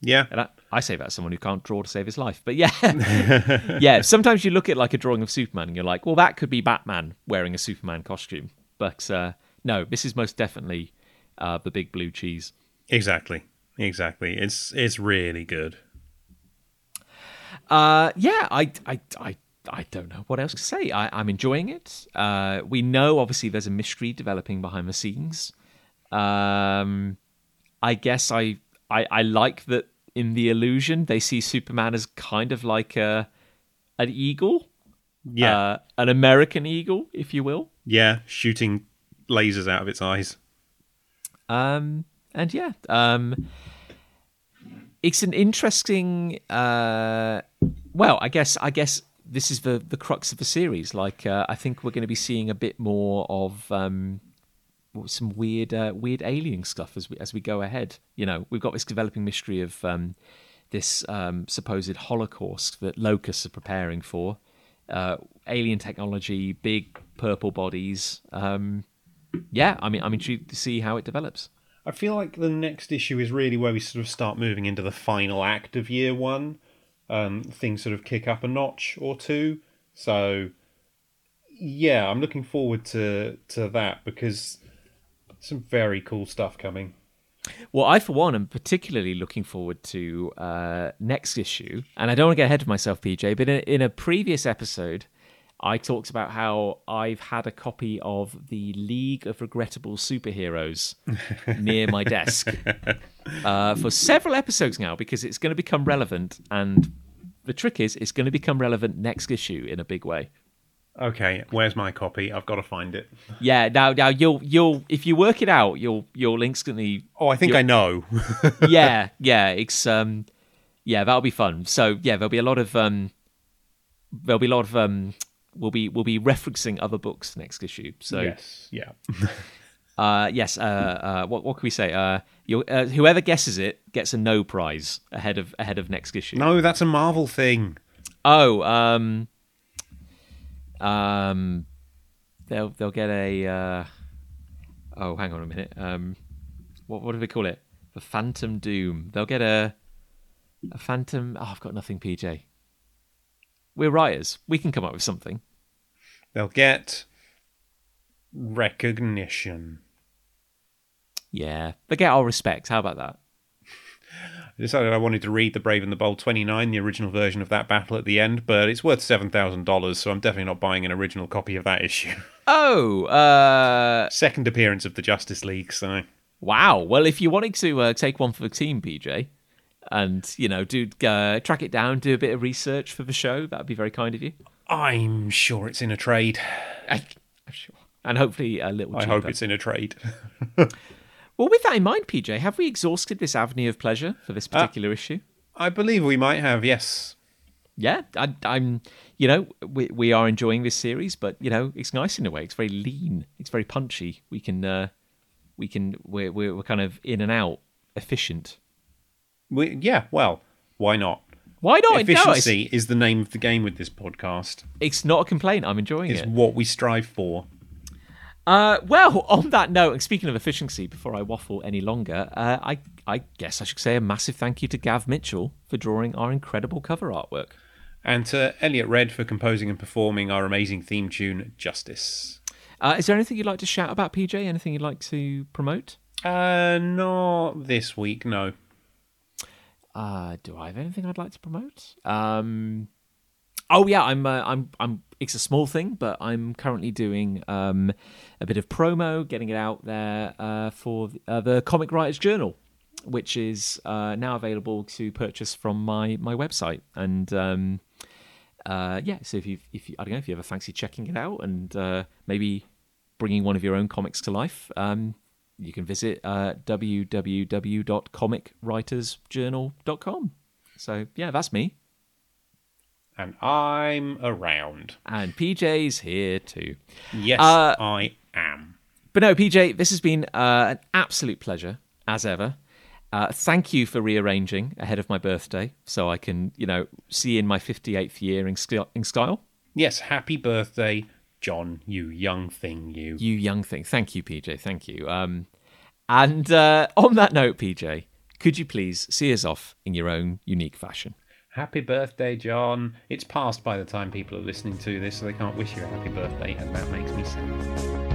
Yeah. and I, I say that as someone who can't draw to save his life. But yeah, yeah. Sometimes you look at like a drawing of Superman, and you're like, well, that could be Batman wearing a Superman costume. But uh, no, this is most definitely uh, the big blue cheese. Exactly. Exactly. It's it's really good. Uh, yeah, I, I, I, I don't know what else to say. I, I'm enjoying it. Uh, we know obviously there's a mystery developing behind the scenes. Um, I guess I, I, I like that in the illusion they see Superman as kind of like a, an eagle, Yeah. uh, an American eagle, if you will. yeah. Shooting lasers out of its eyes. Um, and yeah, um, it's an interesting. Uh, well, I guess I guess this is the the crux of the series. Like, uh, I think we're going to be seeing a bit more of um, some weird uh, weird alien stuff as we as we go ahead. You know, we've got this developing mystery of um, this um, supposed Holocaust that locusts are preparing for. Uh, alien technology, big purple bodies. Um, yeah, I mean, I'm intrigued to see how it develops. I feel like the next issue is really where we sort of start moving into the final act of year one. Um, things sort of kick up a notch or two. So, yeah, I'm looking forward to to that because some very cool stuff coming. Well, I, for one, am particularly looking forward to uh, next issue. And I don't want to get ahead of myself, PJ, but in, in a previous episode, I talked about how I've had a copy of the League of Regrettable Superheroes near my desk uh, for several episodes now because it's going to become relevant. And the trick is, it's going to become relevant next issue in a big way. Okay, where's my copy? I've got to find it. Yeah, now, now you'll you'll if you work it out, you'll you'll instantly Oh, I think I know. yeah, yeah, it's um, yeah, that'll be fun. So yeah, there'll be a lot of um, there'll be a lot of um, we'll be we'll be referencing other books next issue. So yes, yeah. uh, yes, uh, uh, what what can we say? Uh, uh, whoever guesses it gets a no prize ahead of ahead of next issue. No, that's a Marvel thing. Oh, um, um, they'll they'll get a. Uh, oh, hang on a minute. Um, what what do we call it? The Phantom Doom. They'll get a a Phantom. Oh, I've got nothing. PJ. We're writers. We can come up with something. They'll get recognition. Yeah, they get our respects. How about that? I decided I wanted to read The Brave and the Bold 29, the original version of that battle at the end, but it's worth $7,000, so I'm definitely not buying an original copy of that issue. Oh, uh, Second appearance of the Justice League, so. wow. Well, if you wanted to uh, take one for the team, PJ, and you know, do uh, track it down, do a bit of research for the show, that'd be very kind of you. I'm sure it's in a trade. I, I'm sure. And hopefully a little. I cheaper. hope it's in a trade. Well, with that in mind, PJ, have we exhausted this avenue of pleasure for this particular issue? I believe we might have, yes. Yeah, I, I'm. You know, we we are enjoying this series, but you know, it's nice in a way. It's very lean. It's very punchy. We can, uh, we can. We're we're, we're kind of in and out, efficient. We, yeah, well, why not? Why not? No, it's, Efficiency is the name of the game with this podcast. it's not a complaint. I'm enjoying It's it. what we strive for. Uh, well, on that note, and speaking of efficiency, before I waffle any longer, uh, I I guess I should say a massive thank you to Gav Mitchell for drawing our incredible cover artwork. And to Eliot Red for composing and performing our amazing theme tune, Justice. Uh, is there anything you'd like to shout about, PJ? Anything you'd like to promote? Uh, not this week, no. Uh, do I have anything I'd like to promote? Um, oh yeah, I'm uh, I'm I'm. It's a small thing, but I'm currently doing um, a bit of promo, getting it out there uh, for uh, the Comic Writers Journal, which is uh, now available to purchase from my my website. And um, uh, yeah, so if you if you, I don't know if you ever fancy checking it out and uh, maybe bringing one of your own comics to life, um, you can visit uh, www.comicwritersjournal.com. So yeah, that's me. And I'm around. And PJ's here too. Yes, Uh, I am. But no, PJ, this has been uh, an absolute pleasure, as ever. Uh, thank you for rearranging ahead of my birthday so I can, you know, see in my 58th year in, sk- in style. Yes, happy birthday, Jon, you young thing, you. You young thing. Thank you, PJ. Thank you. Um, and uh, on that note, PJ, could you please see us off in your own unique fashion? Happy birthday, Jon. It's past by the time people are listening to this, so they can't wish you a happy birthday, and that makes me sad.